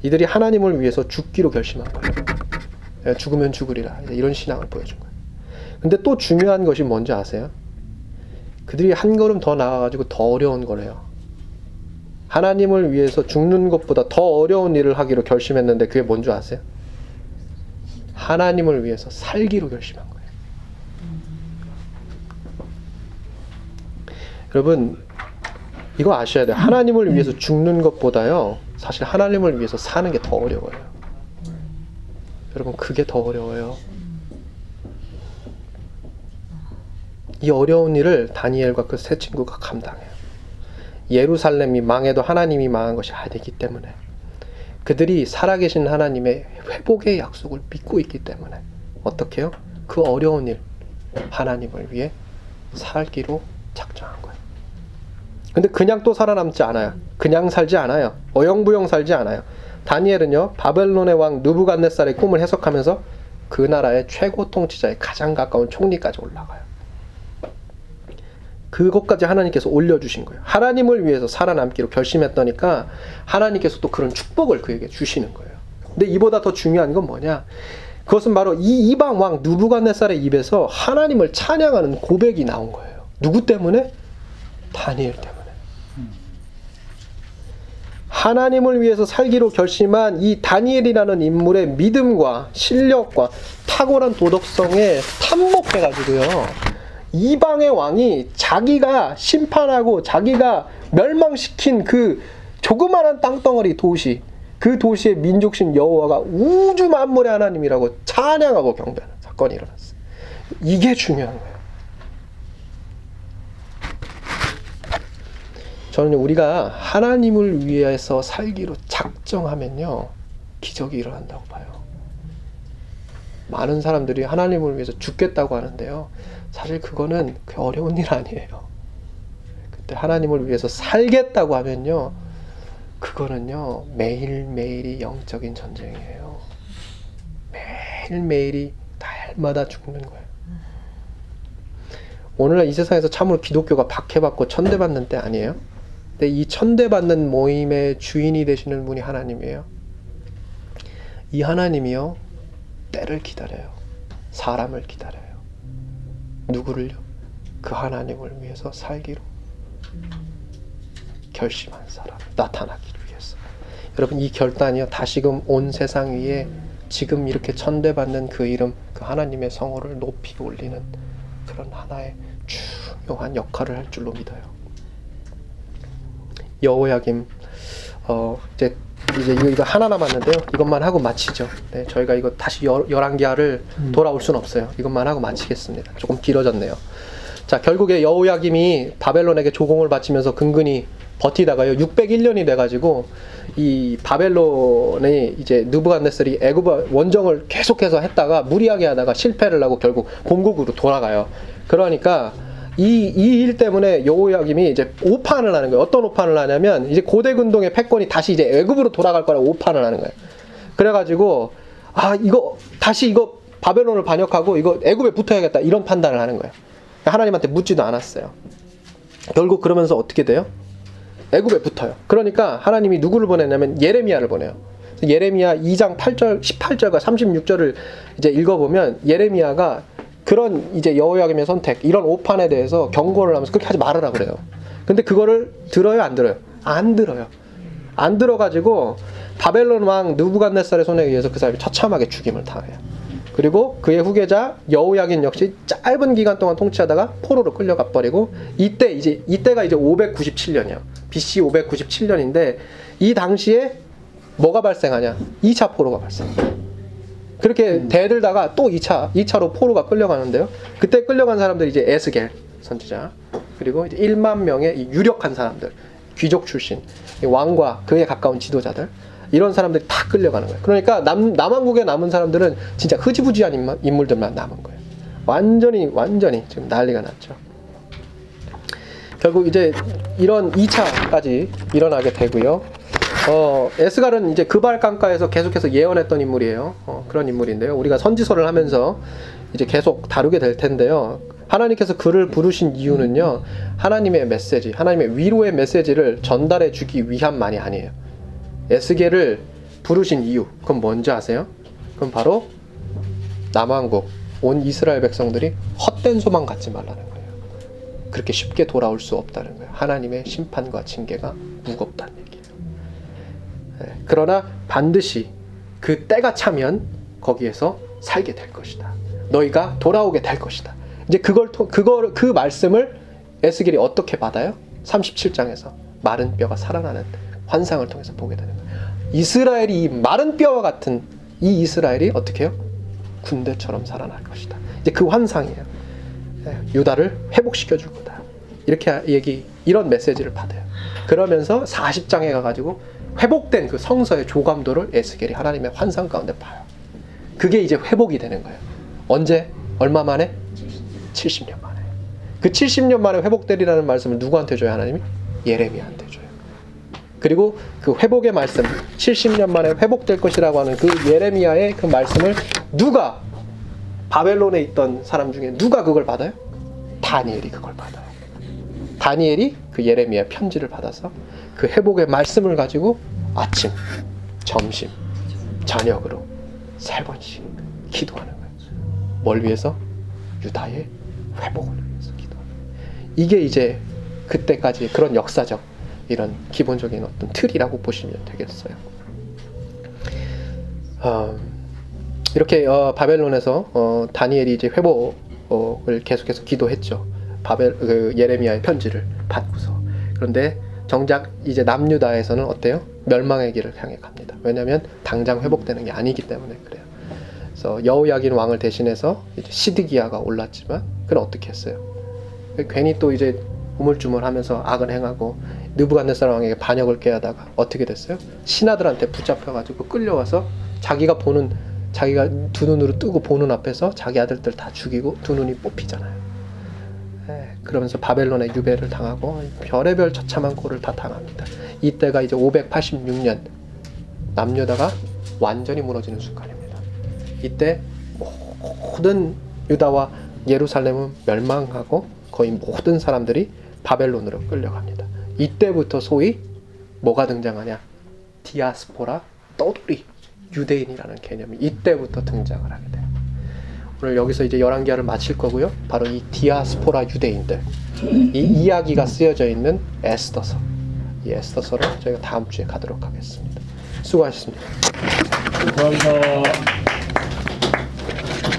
이들이 하나님을 위해서 죽기로 결심한 거예요. 죽으면 죽으리라. 이런 신앙을 보여준 거예요. 근데 또 중요한 것이 뭔지 아세요? 그들이 한 걸음 더 나아가지고 더 어려운 거래요. 하나님을 위해서 죽는 것보다 더 어려운 일을 하기로 결심했는데 그게 뭔지 아세요? 하나님을 위해서 살기로 결심한 거예요. 여러분, 이거 아셔야 돼요. 하나님을 위해서 죽는 것보다요, 사실 하나님을 위해서 사는 게 더 어려워요. 여러분, 그게 더 어려워요. 이 어려운 일을 다니엘과 그 세 친구가 감당해요. 예루살렘이 망해도 하나님이 망한 것이 아니기 때문에 그들이 살아계신 하나님의 회복의 약속을 믿고 있기 때문에 어떻게 해요? 그 어려운 일 하나님을 위해 살기로 작정한 거예요. 근데 그냥 또 살아남지 않아요. 그냥 살지 않아요. 어영부영 살지 않아요. 다니엘은요 바벨론의 왕 누부갓네살의 꿈을 해석하면서 그 나라의 최고 통치자의 가장 가까운 총리까지 올라가요. 그것까지 하나님께서 올려주신 거예요. 하나님을 위해서 살아남기로 결심했다니까 하나님께서 또 그런 축복을 그에게 주시는 거예요. 근데 이보다 더 중요한 건 뭐냐? 그것은 바로 이 이방 왕 누부갓네살의 입에서 하나님을 찬양하는 고백이 나온 거예요. 누구 때문에? 다니엘 때문에. 하나님을 위해서 살기로 결심한 이 다니엘이라는 인물의 믿음과 실력과 탁월한 도덕성에 탐목해가지고요. 이방의 왕이 자기가 심판하고 자기가 멸망시킨 그 조그마한 땅덩어리 도시 그 도시의 민족신 여호와가 우주 만물의 하나님이라고 찬양하고 경배하는 사건이 일어났어요. 이게 중요한 거예요. 저는 우리가 하나님을 위해서 살기로 작정하면요 기적이 일어난다고 봐요. 많은 사람들이 하나님을 위해서 죽겠다고 하는데요. 사실 그거는 그 어려운 일 아니에요. 그때 하나님을 위해서 살겠다고 하면요. 그거는요. 매일매일이 영적인 전쟁이에요. 매일매일이 날마다 죽는 거예요. 오늘날 이 세상에서 참으로 기독교가 박해받고 천대받는 때 아니에요? 근데 이 천대받는 모임의 주인이 되시는 분이 하나님이에요. 이 하나님이요. 때를 기다려요. 사람을 기다려요. 누구를요? 그 하나님을 위해서 살기로 결심한 사람 나타나기를 위해서 여러분 이 결단이요 다시금 온 세상 위에 지금 이렇게 천대받는 그 이름 그 하나님의 성호를 높이 올리는 그런 하나의 중요한 역할을 할 줄로 믿어요. 여호야김 어 이제 이제 이거, 이거 하나 남았는데요. 이것만 하고 마치죠. 네, 저희가 이거 다시 열, 11개를 음. 돌아올 수는 없어요. 이것만 하고 마치겠습니다. 조금 길어졌네요. 자, 결국에 여호야김이 바벨론에게 조공을 바치면서 근근히 버티다가요. 601년이 돼가지고 이 바벨론이 이제 느부갓네살이 애굽 원정을 계속해서 했다가 무리하게 하다가 실패를 하고 결국 본국으로 돌아가요. 그러니까 이, 이 일 때문에 여호야김이 이제 오판을 하는 거예요. 어떤 오판을 하냐면 이제 고대 군동의 패권이 다시 이제 애굽으로 돌아갈 거라고 오판을 하는 거예요. 그래가지고 아 이거 다시 이거 바벨론을 반역하고 이거 애굽에 붙어야겠다 이런 판단을 하는 거예요. 하나님한테 묻지도 않았어요. 결국 그러면서 어떻게 돼요? 애굽에 붙어요. 그러니까 하나님이 누구를 보냈냐면 예레미야를 보내요. 예레미야 2장 8절 18절과 36절을 이제 읽어보면 예레미야가 그런 이제 여호야김의 선택 이런 오판에 대해서 경고를 하면서 그렇게 하지 말아라 그래요. 근데 그거를 들어요 안 들어요? 안 들어요. 안 들어가지고 바벨론 왕 누부갓네살의 손에 의해서 그 사람이 처참하게 죽임을 당해요. 그리고 그의 후계자 여우야긴 역시 짧은 기간 동안 통치하다가 포로로 끌려가 버리고 이때 이제 이때가 이제 597년이에요. BC 597년인데 이 당시에 뭐가 발생하냐? 2차 포로가 발생. 그렇게 대들다가 또 2차 2차로 포로가 끌려가는데요. 그때 끌려간 사람들이 이제 에스겔 선지자 그리고 이제 1만 명의 유력한 사람들 귀족 출신 왕과 그에 가까운 지도자들 이런 사람들이 다 끌려가는 거예요. 그러니까 남, 남한국에 남은 사람들은 진짜 흐지부지한 인물, 들만 남은 거예요. 완전히, 완전히 지금 난리가 났죠. 결국 이제 이런 2차까지 일어나게 되고요. 어, 에스갈은 이제 그발 강가에서 계속해서 예언했던 인물이에요. 어, 그런 인물인데요. 우리가 선지서를 하면서 이제 계속 다루게 될 텐데요. 하나님께서 그를 부르신 이유는요. 하나님의 메시지, 하나님의 위로의 메시지를 전달해 주기 위함만이 아니에요. 에스겔을 부르신 이유 그건 뭔지 아세요? 그건 바로 남왕국 온 이스라엘 백성들이 헛된 소망 갖지 말라는 거예요. 그렇게 쉽게 돌아올 수 없다는 거예요. 하나님의 심판과 징계가 무겁다는 그러나 반드시 그 때가 차면 거기에서 살게 될 것이다. 너희가 돌아오게 될 것이다. 이제 그걸 그걸 그 말씀을 에스겔이 어떻게 받아요? 37장에서 마른 뼈가 살아나는 환상을 통해서 보게 되는 거예요. 이스라엘이 마른 뼈와 같은 이 이스라엘이 어떻게 해요? 군대처럼 살아날 것이다. 이제 그 환상이에요. 예, 유다를 회복시켜 줄 거다. 이렇게 얘기 이런 메시지를 받아요. 그러면서 40장에 가 가지고 회복된 그 성서의 조감도를 에스겔이 하나님의 환상 가운데 봐요. 그게 이제 회복이 되는 거예요. 언제? 얼마 만에? 70년 만에. 그 70년 만에 회복되리라는 말씀을 누구한테 줘요, 하나님이? 예레미야한테 줘요. 그리고 그 회복의 말씀, 70년 만에 회복될 것이라고 하는 그 예레미야의 그 말씀을 누가 바벨론에 있던 사람 중에 누가 그걸 받아요? 다니엘이 그걸 받아요. 다니엘이 그 예레미야 편지를 받아서 그 회복의 말씀을 가지고 아침, 점심, 저녁으로 세 번씩 기도하는 거예요. 뭘 위해서? 유다의 회복을 위해서 기도하는 거예요. 이게 이제 그때까지 그런 역사적 이런 기본적인 어떤 틀이라고 보시면 되겠어요. 어, 이렇게 어, 바벨론에서 어, 다니엘이 이제 회복을 계속해서 기도했죠. 바벨 그 예레미야의 편지를 받고서 그런데 정작 이제 남유다에서는 어때요? 멸망의 길을 향해 갑니다. 왜냐하면 당장 회복되는 게 아니기 때문에 그래요. 그래서 여우야긴 왕을 대신해서 시드기야가 올랐지만 그는 어떻게 했어요? 괜히 또 이제 우물쭈물하면서 악을 행하고 느부갓네살 왕에게 반역을 깨하다가 어떻게 됐어요? 신하들한테 붙잡혀가지고 끌려와서 자기가 보는 자기가 두 눈으로 뜨고 보는 앞에서 자기 아들들 다 죽이고 두 눈이 뽑히잖아요. 예, 그러면서 바벨론의 유배를 당하고 별의별 처참한 꼴을 다 당합니다. 이때가 이제 586년 남유다가 완전히 무너지는 순간입니다. 이때 모든 유다와 예루살렘은 멸망하고 거의 모든 사람들이 바벨론으로 끌려갑니다. 이때부터 소위 뭐가 등장하냐? 디아스포라 떠돌이 유대인이라는 개념이 이때부터 등장을 하게 돼요. 오늘 여기서 이제 11개를 마칠 거고요. 바로 이 디아스포라 유대인들 이 이야기가 쓰여져 있는 에스더서 이 에스더서를 저희가 다음 주에 가도록 하겠습니다. 수고하셨습니다. 감사합니다.